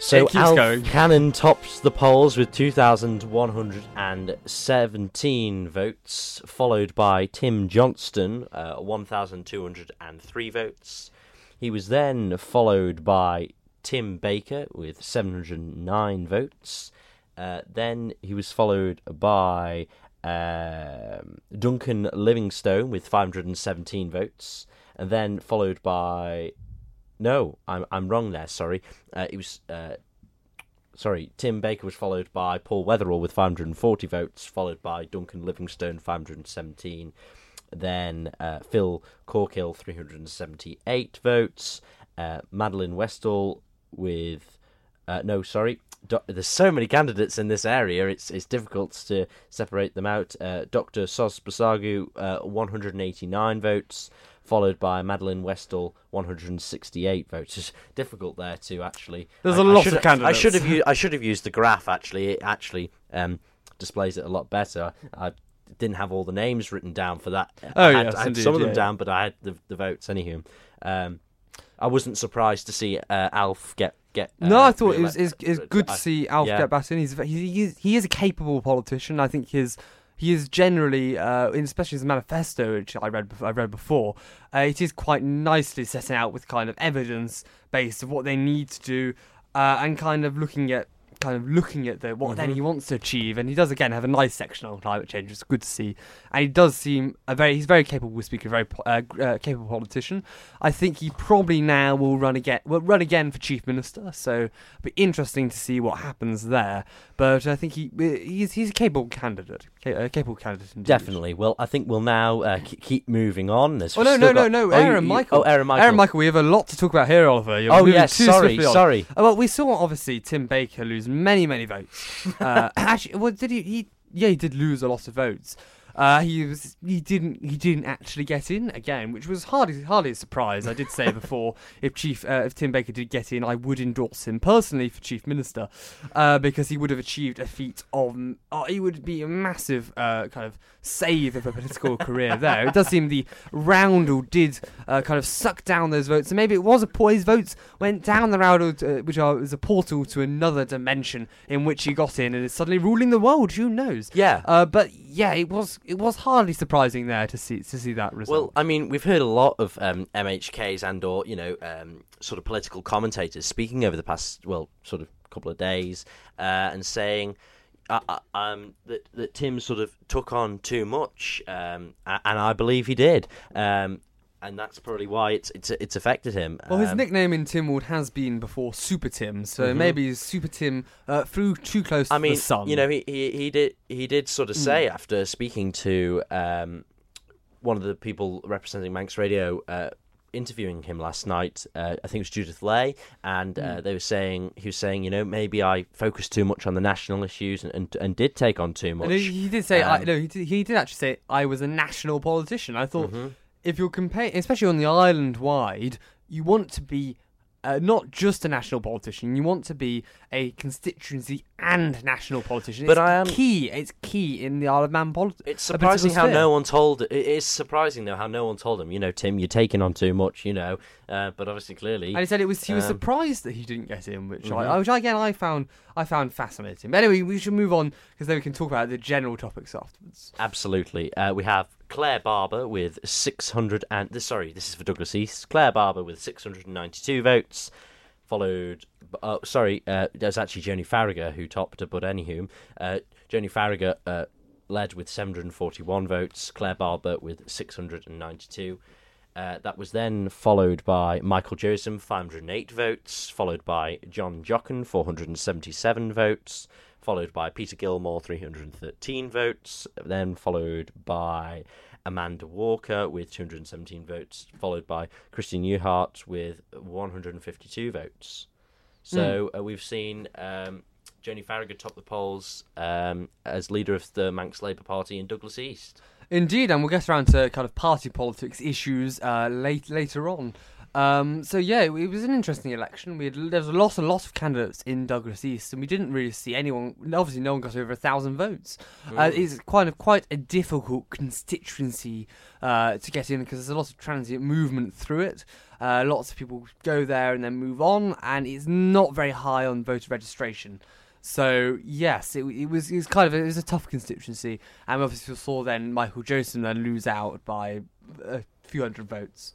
So
It keeps
Alf
going.
Cannon tops the polls with 2,117 votes, followed by Tim Johnston, uh, 1,203 votes. He was then followed by Tim Baker with 709 votes. Uh, then he was followed by um, Duncan Livingstone with 517 votes, and then followed by no, I'm I'm wrong there. Sorry, uh, it was uh, sorry. Tim Baker was followed by Paul Weatherall with 540 votes, followed by Duncan Livingstone 517. Then uh, Phil Corkill 378 votes. Uh, Madeline Westall with uh, no, sorry. Do- there's so many candidates in this area. It's it's difficult to separate them out. Uh, Dr. Sos Basagu, uh, 189 votes, followed by Madeline Westall, 168 votes. It's difficult there to actually.
There's
a
a lot
should,
of candidates.
I should have used I should have used the graph. Actually, it actually um, displays it a lot better. I didn't have all the names written down for that.
Oh,
I had,
yes,
I had
indeed,
some of them
yeah,
down, but I had the the votes. Anywho, um, I wasn't surprised to see uh, Alf get get. Uh,
No, I thought it was it's, it's good to see Alf
yeah.
get back in. He's he, he is he is a capable politician. I think his he is generally, uh, especially his manifesto, which I read I read before, uh, it is quite nicely set out with kind of evidence based of what they need to do, uh, and kind of looking at kind of looking at the what then
Mhm.
he wants to achieve, and he does again have a nice section on climate change. It's good to see, and he does seem a very he's a very capable speaker, very uh, uh, capable politician. I think he probably now will run again, will run again for chief minister. So it'll be interesting to see what happens there. But I think he he's he's a capable candidate, a capable candidate indeed.
Definitely. Well, I think we'll now uh, keep moving on. There's
Oh no no no
got-
no!
Oh, you-
Aaron
you-
Michael.
Oh, Ayre and Michael.
Ayre and Michael. We have a lot to talk about here, Oliver. You're
Oh yes, sorry, sorry.
Uh, well, we saw obviously Tim Baker lose many, many votes. Uh, actually, well, did he, he? Yeah, he did lose a lot of votes. Uh, he was he didn't he didn't actually get in again, which was hardly hardly a surprise. I did say before if Chief uh, if Tim Baker did get in, I would endorse him personally for Chief Minister uh, because he would have achieved a feat of oh, he would be a massive uh, kind of save of a political career there. It does seem the Roundel did uh, kind of suck down those votes, and maybe it was a po- his votes went down the Roundel, uh, which are, is a portal to another dimension in which he got in and is suddenly ruling the world. Who knows?
Yeah.
Uh, but yeah, it was it was hardly surprising there to see to see that result.
Well, I mean, we've heard a lot of um, MHKs and or you know um, sort of political commentators speaking over the past well sort of couple of days uh, and saying. Uh, uh, um, that that Tim sort of took on too much, um, and I believe he did, um, and that's probably why it's it's it's affected him.
Well, his
Um,
nickname in Tynwald has been before Super Tim, so
Mhm.
maybe Super Tim uh, flew too close
I
to
mean,
the sun.
you know, he, he he did he did sort of
Mm.
say after speaking to um, one of the people representing Manx Radio, uh, interviewing him last night. Uh, I think it was Judith Lay, and uh,
Mm.
they were saying he was saying, you know, maybe I focused too much on the national issues and and, and did take on too much.
And he, did say, I,
Um,
no, he did, he did actually say I was a national politician. I thought
Mhm.
If you're comparing, especially on the island wide, you want to be uh, not just a national politician. You want to be a constituency and national politician.
But
it's
I am-
key. It's key in the Isle of Man politics.
It's surprising how no one told. It is surprising though how no one told him. You know, Tim, you're taking on too much. You know, uh, but obviously, clearly,
And he said it was he was
Um,
surprised that he didn't get in, which
Mhm.
I, which again I found I found fascinating. But anyway, we should move on because then we can talk about the general topics afterwards.
Absolutely. Uh, we have Claire Barber with 600 and sorry, this is for Douglas East. Claire Barber with 692 votes, followed. Uh, sorry, uh, there's actually Joney Faragher who topped her, but anywho, uh, Joney Faragher uh, led with 741 votes. Claire Barber with 692. Uh, that was then followed by Michael Joseph, 508 votes, followed by John Jochen, 477 votes, followed by Peter Gilmore, 313 votes, then followed by Amanda Walker with 217 votes, followed by Christine Newhart with 152 votes. So uh, we've seen um, Joney Faragher top the polls um, as leader of the Manx Labour Party in Douglas East.
Indeed, and we'll get around to kind of party politics issues uh, late, later on. Um, so yeah, it, it was an interesting election. We had there was a lot, a lot of candidates in Douglas East, and we didn't really see anyone. Obviously, no one got over a thousand votes. Uh, it's quite a quite a difficult constituency uh, to get in because there's a lot of transient movement through it. Uh, lots of people go there and then move on, and it's not very high on voter registration. So yes, it, it was it was kind of a, it was a tough constituency, and obviously we saw then Michael Joseph then lose out by a few hundred votes,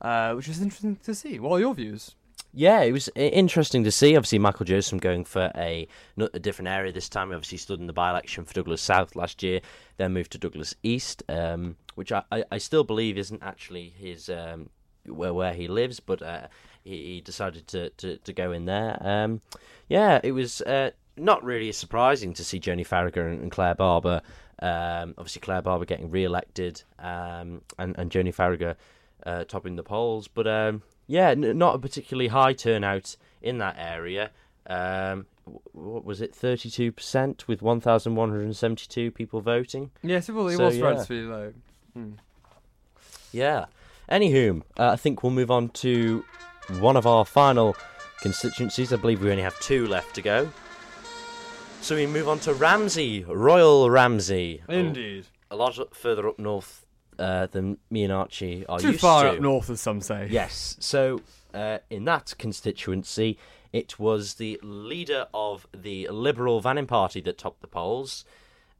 uh, which was interesting to see. What are your views?
Yeah, it was interesting to see. Obviously, Michael Joseph going for a, a different area this time. He obviously stood in the by-election for Douglas South last year, then moved to Douglas East, um, which I, I, I still believe isn't actually his um, where where he lives, but uh, he, he decided to, to, to go in there. Um, yeah, it was uh, not really surprising to see Joney Faragher and, and Claire Barber. Um, obviously, Claire Barber getting re-elected, um, and and Joney Faragher uh, topping the polls. But um, yeah, n- not a particularly high turnout in that area. Um, what was it? Thirty-two percent with one thousand one hundred seventy-two people voting.
Yes, it was, it
So,
was
yeah.
relatively low. Hmm.
Yeah. Anywho, uh, I think we'll move on to one of our final constituencies. I believe we only have two left to go. So we move on to Ramsey, Royal Ramsey.
Indeed,
A lot further up north uh, than me and Archie are
too
used
far
to.
up north, as some say.
Yes. So uh, in that constituency, it was the leader of the Liberal Vannin Party that topped the polls.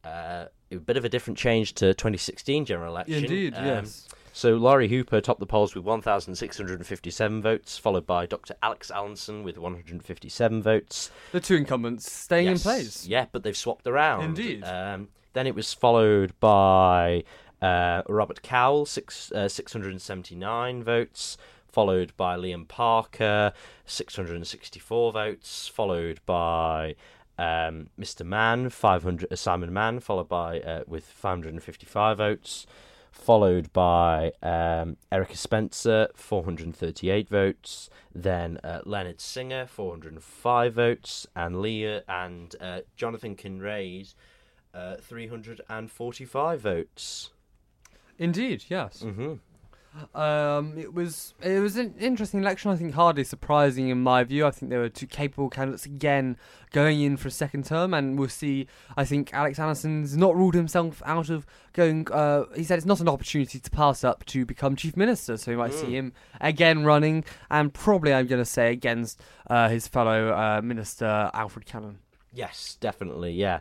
Uh, a bit of a different change to 2016 general election.
Indeed,
Um,
yes.
So Lawrie Hooper topped the polls with 1,657 votes, followed by Dr. Alex Allinson with 157 votes.
The two incumbents staying
Yes.
in place.
Yeah, but they've swapped around.
Indeed.
Um, then it was followed by uh, Robert Cowell, six, uh, 679 votes, followed by Liam Parker, 664 votes, followed by um, Mr. Mann, 500, uh, Simon Mann, followed by uh, with 555 votes, followed by um, Erica Spencer, 438 votes, then uh, Leonard Singer, 405 votes, and Leah and uh, Jonathan Kinrade, uh, 345 votes.
Indeed, yes.
hmm
Um, it was it was an interesting election. I think hardly surprising in my view. I think there were two capable candidates again going in for a second term, and we'll see. I think Alex Anderson's not ruled himself out of going. Uh, he said it's not an opportunity to pass up to become chief minister, so we might see him again running, and probably I'm going to say against uh, his fellow uh, minister Alfred Cannon.
Yes, definitely. Yeah,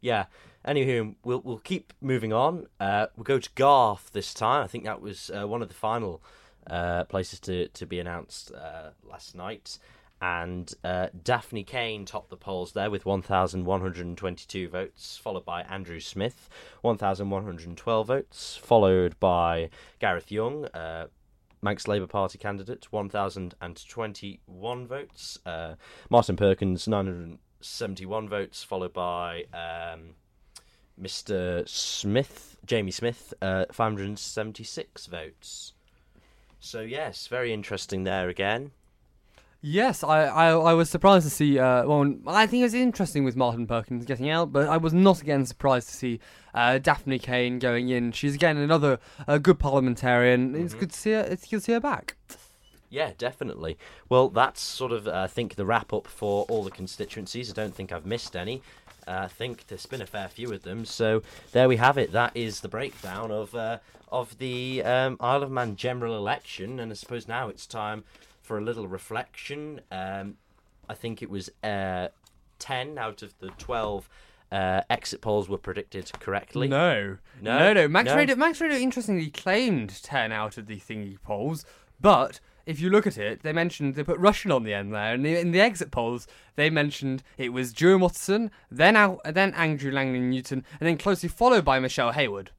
yeah. Anywho, we'll we'll keep moving on. Uh, we'll go to Garff this time. I think that was uh, one of the final uh, places to to be announced uh, last night. And uh, Daphne Caine topped the polls there with 1,122 votes, followed by Andrew Smith, 1,112 votes, followed by Gareth Young, uh, Manx Labour Party candidate, 1,021 votes. Martin Perkins, 971 votes, followed by um, Mr. Smith, Jamie Smith, uh, 576 votes. So, yes, very interesting there again.
Yes, I, I, I was surprised to see. Uh, well, I think it was interesting with Martin Perkins getting out, but I was not again surprised to see uh, Daphne Caine going in. She's again another uh, good parliamentarian. It's good to see her. It's good to see her back.
Yeah, definitely. Well, that's sort of, uh, I think, the wrap up for all the constituencies. I don't think I've missed any. Uh, I think there's been a fair few of them. So there we have it. That is the breakdown of uh, of the um, Isle of Man general election. And I suppose now it's time for a little reflection. Um, I think it was uh, 10 out of the 12 uh, exit polls were predicted correctly.
No,
No?
no, no. Max
No?
Radio, Manx Radio, interestingly claimed ten out of the thingy polls, but if you look at it, they mentioned they put Rushen on the end there, and the, in the exit polls they mentioned it was Joe Watson, then Al, then Andrew Langan-Newton, and then closely followed by Michelle Haywood.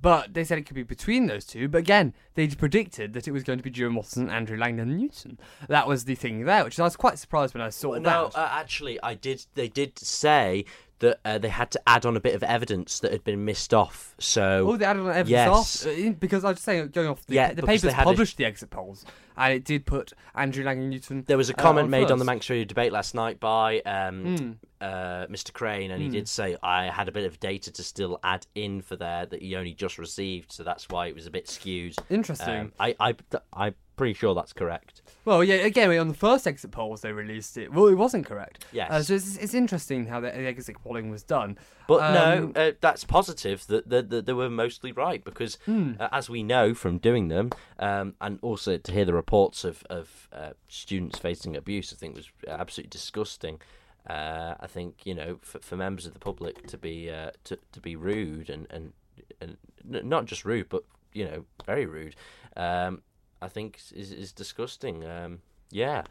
But they said it could be between those two. But again, they predicted that it was going to be Joe Watson and Andrew Langan-Newton. That was the thing there, which I was quite surprised when I saw
Well,
that.
no, uh, actually, I did. They did say that uh, they had to add on a bit of evidence that had been missed off. So
Oh, they added on evidence
Yes.
off? Uh, because I was saying, going off, the,
Yeah,
the papers
had a-
published the exit polls, and it did put Andrew Lang and Newton.
there was a
uh,
comment
on
made on the
first.
Manx Radio debate last night by um,
Hmm.
uh, Mr. Crane, and he did say I had a bit of data to still add in for there that he only just received, so that's why it was a bit skewed.
Interesting.
Um, I, I, I'm pretty sure that's correct.
Well, yeah, again, on the first exit polls they released it. Well, it wasn't correct.
Yes.
Uh, so it's, it's interesting how the, exit polling was done.
But
Um,
no, uh, that's positive that, that, that they were mostly right because,
Hmm.
uh, as we know from doing them, um, and also to hear the reports of, of uh, students facing abuse, I think was absolutely disgusting. Uh, I think you know for, for members of the public to be uh, to to be rude and, and and not just rude, but you know very rude. Um, I think is is disgusting. Um, yeah,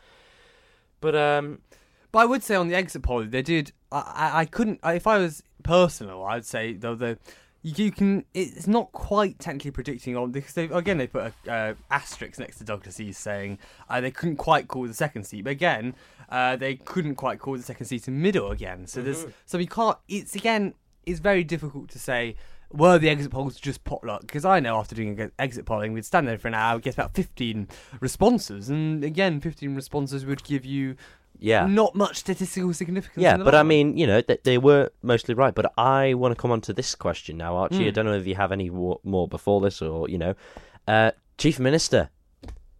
but um,
But I would say on the exit poll, they did. I, I, I couldn't. I, if I was personal, I'd say though the you, you can. It's not quite technically predicting on because they again they put a uh, asterisk next to Douglas East saying uh, they couldn't quite call the second seat, but again uh, they couldn't quite call the second seat in middle again. So there's so we can't. It's again. It's very difficult to say. Were the exit polls just potluck? Because I know after doing exit polling, we'd stand there for an hour, get about 15 responses, and again, 15 responses would give you
yeah,
not much statistical significance.
Yeah, but I mean, you know, th- they were mostly right. But I want to come on to this question now, Archie. I
Hmm.
don't know if you have any more before this or, you know, uh, Chief Minister,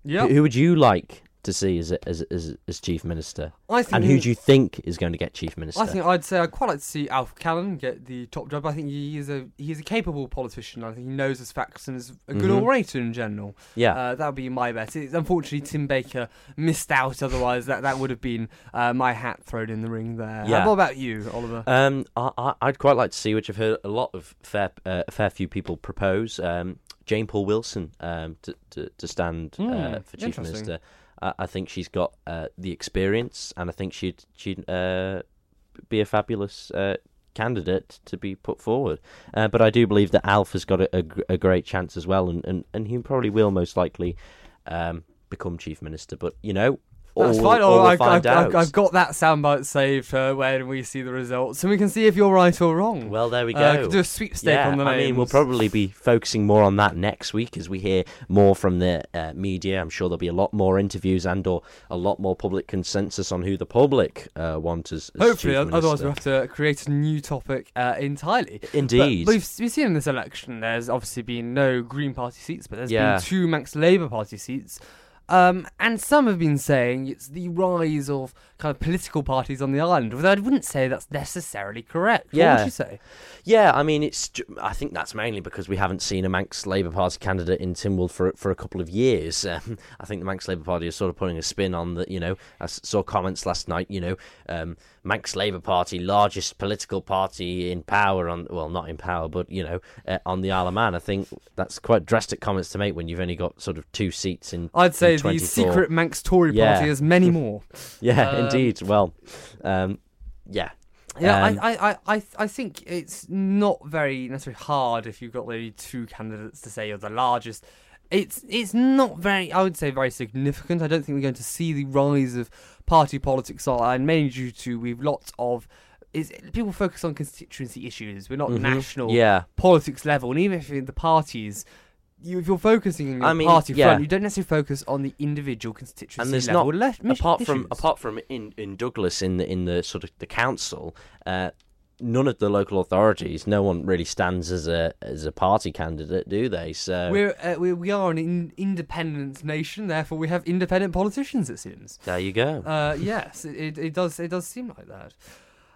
yeah,
who, who would you like to see as as as, as chief minister?
I think
And who do you think is going to get chief minister?
I think I'd say I'd quite like to see Alf Cannon get the top job. I think he is a he is a capable politician. I think he knows his facts and is a good
Mhm.
orator in general.
yeah.
Uh, that would be my bet. It's, unfortunately, Tim Baker missed out. Otherwise, that, that would have been uh, my hat thrown in the ring there.
Yeah.
Uh, what about you, Oliver?
Um, I, I, I'd quite like to see, which I've heard a lot of fair, uh, a fair few people propose, um, Jane Poole Wilson um, to, to, to stand uh,
Hmm,
for chief minister. I, I think she's got uh, the experience, and I think she'd she'd uh, be a fabulous uh, candidate to be put forward. Uh, but I do believe that Alf has got a, a, a great chance as well, and, and, and he probably will most likely um, become chief minister. But you know, all,
That's fine.
all
Oh,
we'll
I've, I've. I've, I've got that soundbite saved for when we see the results, and we can see if you're right or wrong.
Well, there we go.
Uh, do a sweepstake
yeah,
on the
I mean, we'll probably be focusing more on that next week as we hear more from the uh, media. I'm sure there'll be a lot more interviews and or a lot more public consensus on who the public uh, want as, as
Hopefully, otherwise we'll have to create a new topic uh, entirely.
Indeed.
But we've, we've seen in this election, there's obviously been no Green Party seats, but there's
Yeah.
been two Manx Labour Party seats. Um, and some have been saying it's the rise of kind of political parties on the island, although I wouldn't say that's necessarily correct.
Yeah.
What would you say?
Yeah, I mean, it's. I think that's mainly because we haven't seen a Manx Labour Party candidate in Tynwald for for a couple of years. Um, I think the Manx Labour Party is sort of putting a spin on that. You know, I saw comments last night. You know, um, Manx Labour Party, largest political party in power on well, not in power, but you know, uh, on the Isle of Man. I think that's quite drastic comments to make when you've only got sort of two seats in.
I'd say
in
the secret Manx Tory
Yeah.
party has many more.
Yeah,
Um,
indeed. Well, um, yeah.
Yeah,
Um,
I, I, I, I, I think it's not very necessarily hard if you've got maybe two candidates to say you're the largest. It's it's not very, I would say, very significant. I don't think we're going to see the rise of party politics online, mainly due to we've lots of is people focus on constituency issues. We're not
Mhm.
national
Yeah.
politics level, and even if the parties. You, if you're focusing on your
I mean,
party
yeah.
front, you don't necessarily focus on the individual constituency
and there's
level
not
le-
apart from apart from in, in Douglas in the in the sort of the council, uh, none of the local authorities, no one really stands as a as a party candidate, do they? So
We're, uh, we we are an in- independent nation, therefore we have independent politicians. It seems.
there you go.
Uh, yes, it, it does. It does seem like that.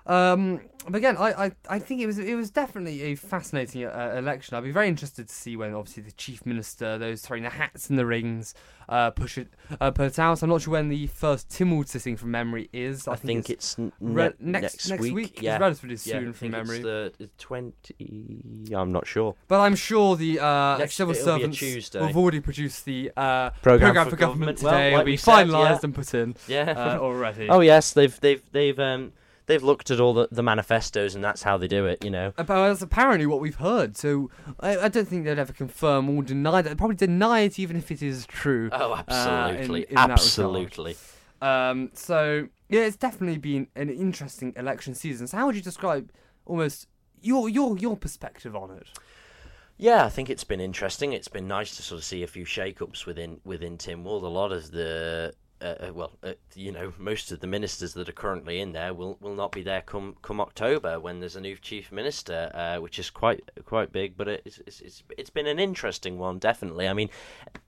Um, but again, I, I, I think it was it was definitely a fascinating uh, election. I'd be very interested to see when obviously the chief minister, those throwing the hats in the rings, uh, push it uh, put it out. I'm not sure when the first Tynwald sitting from memory is.
I, think, it's, n-
re-
ne-
next
next,
week.
week.
It's
Yeah,
relatively
yeah,
soon
I
from
think
memory.
It's the twenty. I'm not sure.
But I'm sure the uh,
Next-
civil servants
will
have already produced the uh,
Programme
program
for
for government
government. Well,
today.
like
It'll be finalised
yeah.
and put in
Yeah.
uh, already.
oh yes, they've they've they've um they've looked at all the, the manifestos and that's how they do it. You know.
Uh, But that's apparently what we've heard. So I, I don't think they'd ever confirm or deny that. They'd probably deny it even if it is true.
Oh,
in-
absolutely,
in that regard.
absolutely.
Um, so yeah, it's definitely been an interesting election season. So how would you describe almost your your your perspective on it?
Yeah, I think it's been interesting. It's been nice to sort of see a few shake-ups within within Tynwald. A lot of the uh, uh, well, uh, you know, most of the ministers that are currently in there will, will not be there come come October when there's a new chief minister, uh, which is quite quite big. But it's, it's it's it's been an interesting one, definitely. I mean,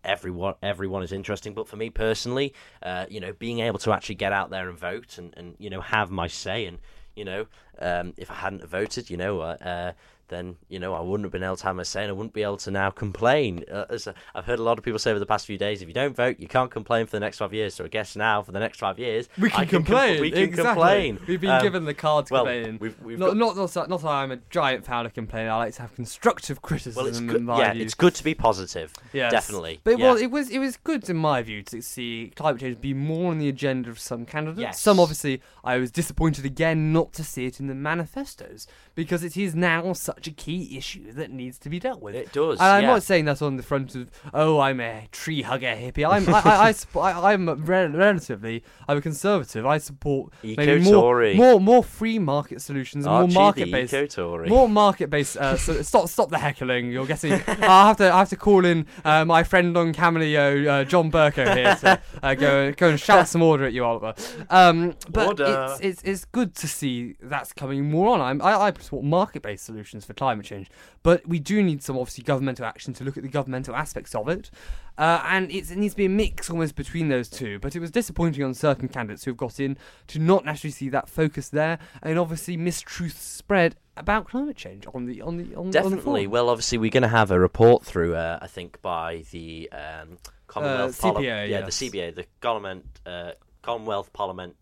everyone everyone is interesting, but for me personally, uh, you know, being able to actually get out there and vote and, and you know have my say and you know, um, if I hadn't voted, you know, uh, then you know I wouldn't have been able to have my say, and I wouldn't be able to now complain. Uh, as uh, I've heard a lot of people say over the past few days, if you don't vote, you can't complain for the next five years. So I guess now for the next five years,
We can
can com-
complain.
we can
exactly.
complain.
We've been
Um,
given the card to
well,
complain.
we've, we've
not,
got,
not, not, that- not I'm a giant fan of complaining. I like to have constructive criticism.
well, it's good. Yeah,
view.
it's good to be positive.
Yes.
definitely.
But
yeah.
well, it was it was good in my view to see climate change be more on the agenda of some candidates.
Yes.
Some obviously I was disappointed again not to see it in the manifestos because it is now such a key issue that needs to be dealt with.
It does.
And I'm
yeah.
not saying that on the front of oh I'm a tree hugger hippie. I'm I, I, I'm re- relatively I'm a conservative. I support maybe more more more free market solutions
Archie
more market based, more market based. Uh, so stop, stop the heckling. You're getting. I have to, I have to call in uh, my friend on Cameo, uh, John Bercow here to uh, go, go and shout some order at you, Oliver. Um, but
Order.
it's, it's, it's good to see that's coming more on. I'm, I, I support market based solutions for climate change. But we do need some obviously governmental action to look at the governmental aspects of it, uh, and it's, it needs to be a mix almost between those two. But it was disappointing on certain candidates who've got in to not naturally see that focus there, and obviously mistruths spread about climate change on the on the on, on the
Definitely. Well, obviously, we're going to have a report through. Uh, I think by the um, Commonwealth
Uh,
Parli-
CPA,
yeah,
yes.
the CPA, the Parliament, uh, Commonwealth Parliament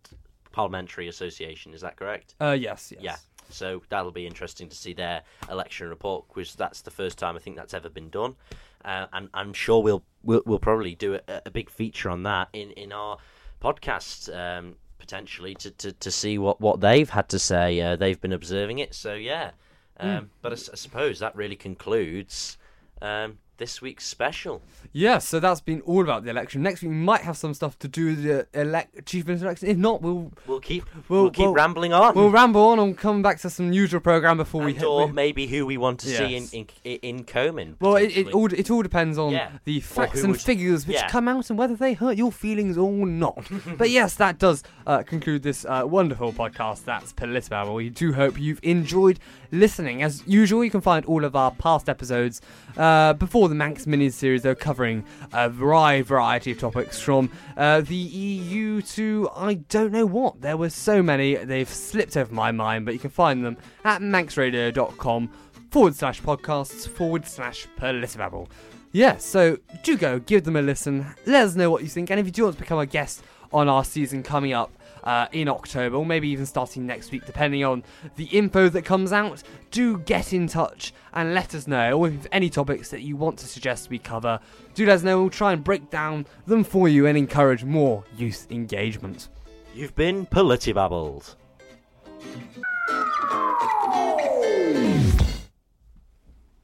Parliamentary Association. Is that correct?
Uh, yes, yes.
Yeah. So that'll be interesting to see their election report because that's the first time I think that's ever been done, uh, and I'm sure we'll we'll, we'll probably do a, a big feature on that in in our podcast. Um, potentially to, to, to see what, what they've had to say. Uh, they've been observing it. So yeah um, but I suppose that really concludes um, this week's special
Yeah, so that's been all about the election. Next week we might have some stuff to do with the elect- chief minister election. If not, we'll
we'll keep
Well,
we'll, keep
well,
rambling on
we'll ramble on and come back to some usual program before we
and
hit.
or
we-
maybe who we want to see in
Yes.
in, in Comyn
well, it, it all it all depends on
Yeah.
the facts and
would-
figures which
yeah.
come out and whether they hurt your feelings or not. but yes, that does uh, conclude this uh, wonderful podcast. That's Politibabble. We do hope you've enjoyed listening. As usual, you can find all of our past episodes uh, before the Manx mini series, though, covering a wide variety of topics from uh, the EU to I don't know what. There were so many, they've slipped over my mind, but you can find them at manxradio.com forward slash podcasts forward slash Politibabble. Yeah, so do go, give them a listen, let us know what you think, and if you do want to become a guest on our season coming up uh, in October, or maybe even starting next week, depending on the info that comes out. Do get in touch and let us know, or if any topics that you want to suggest we cover, do let us know. We'll try and break down them for you and encourage more youth engagement.
You've been Politibabbled.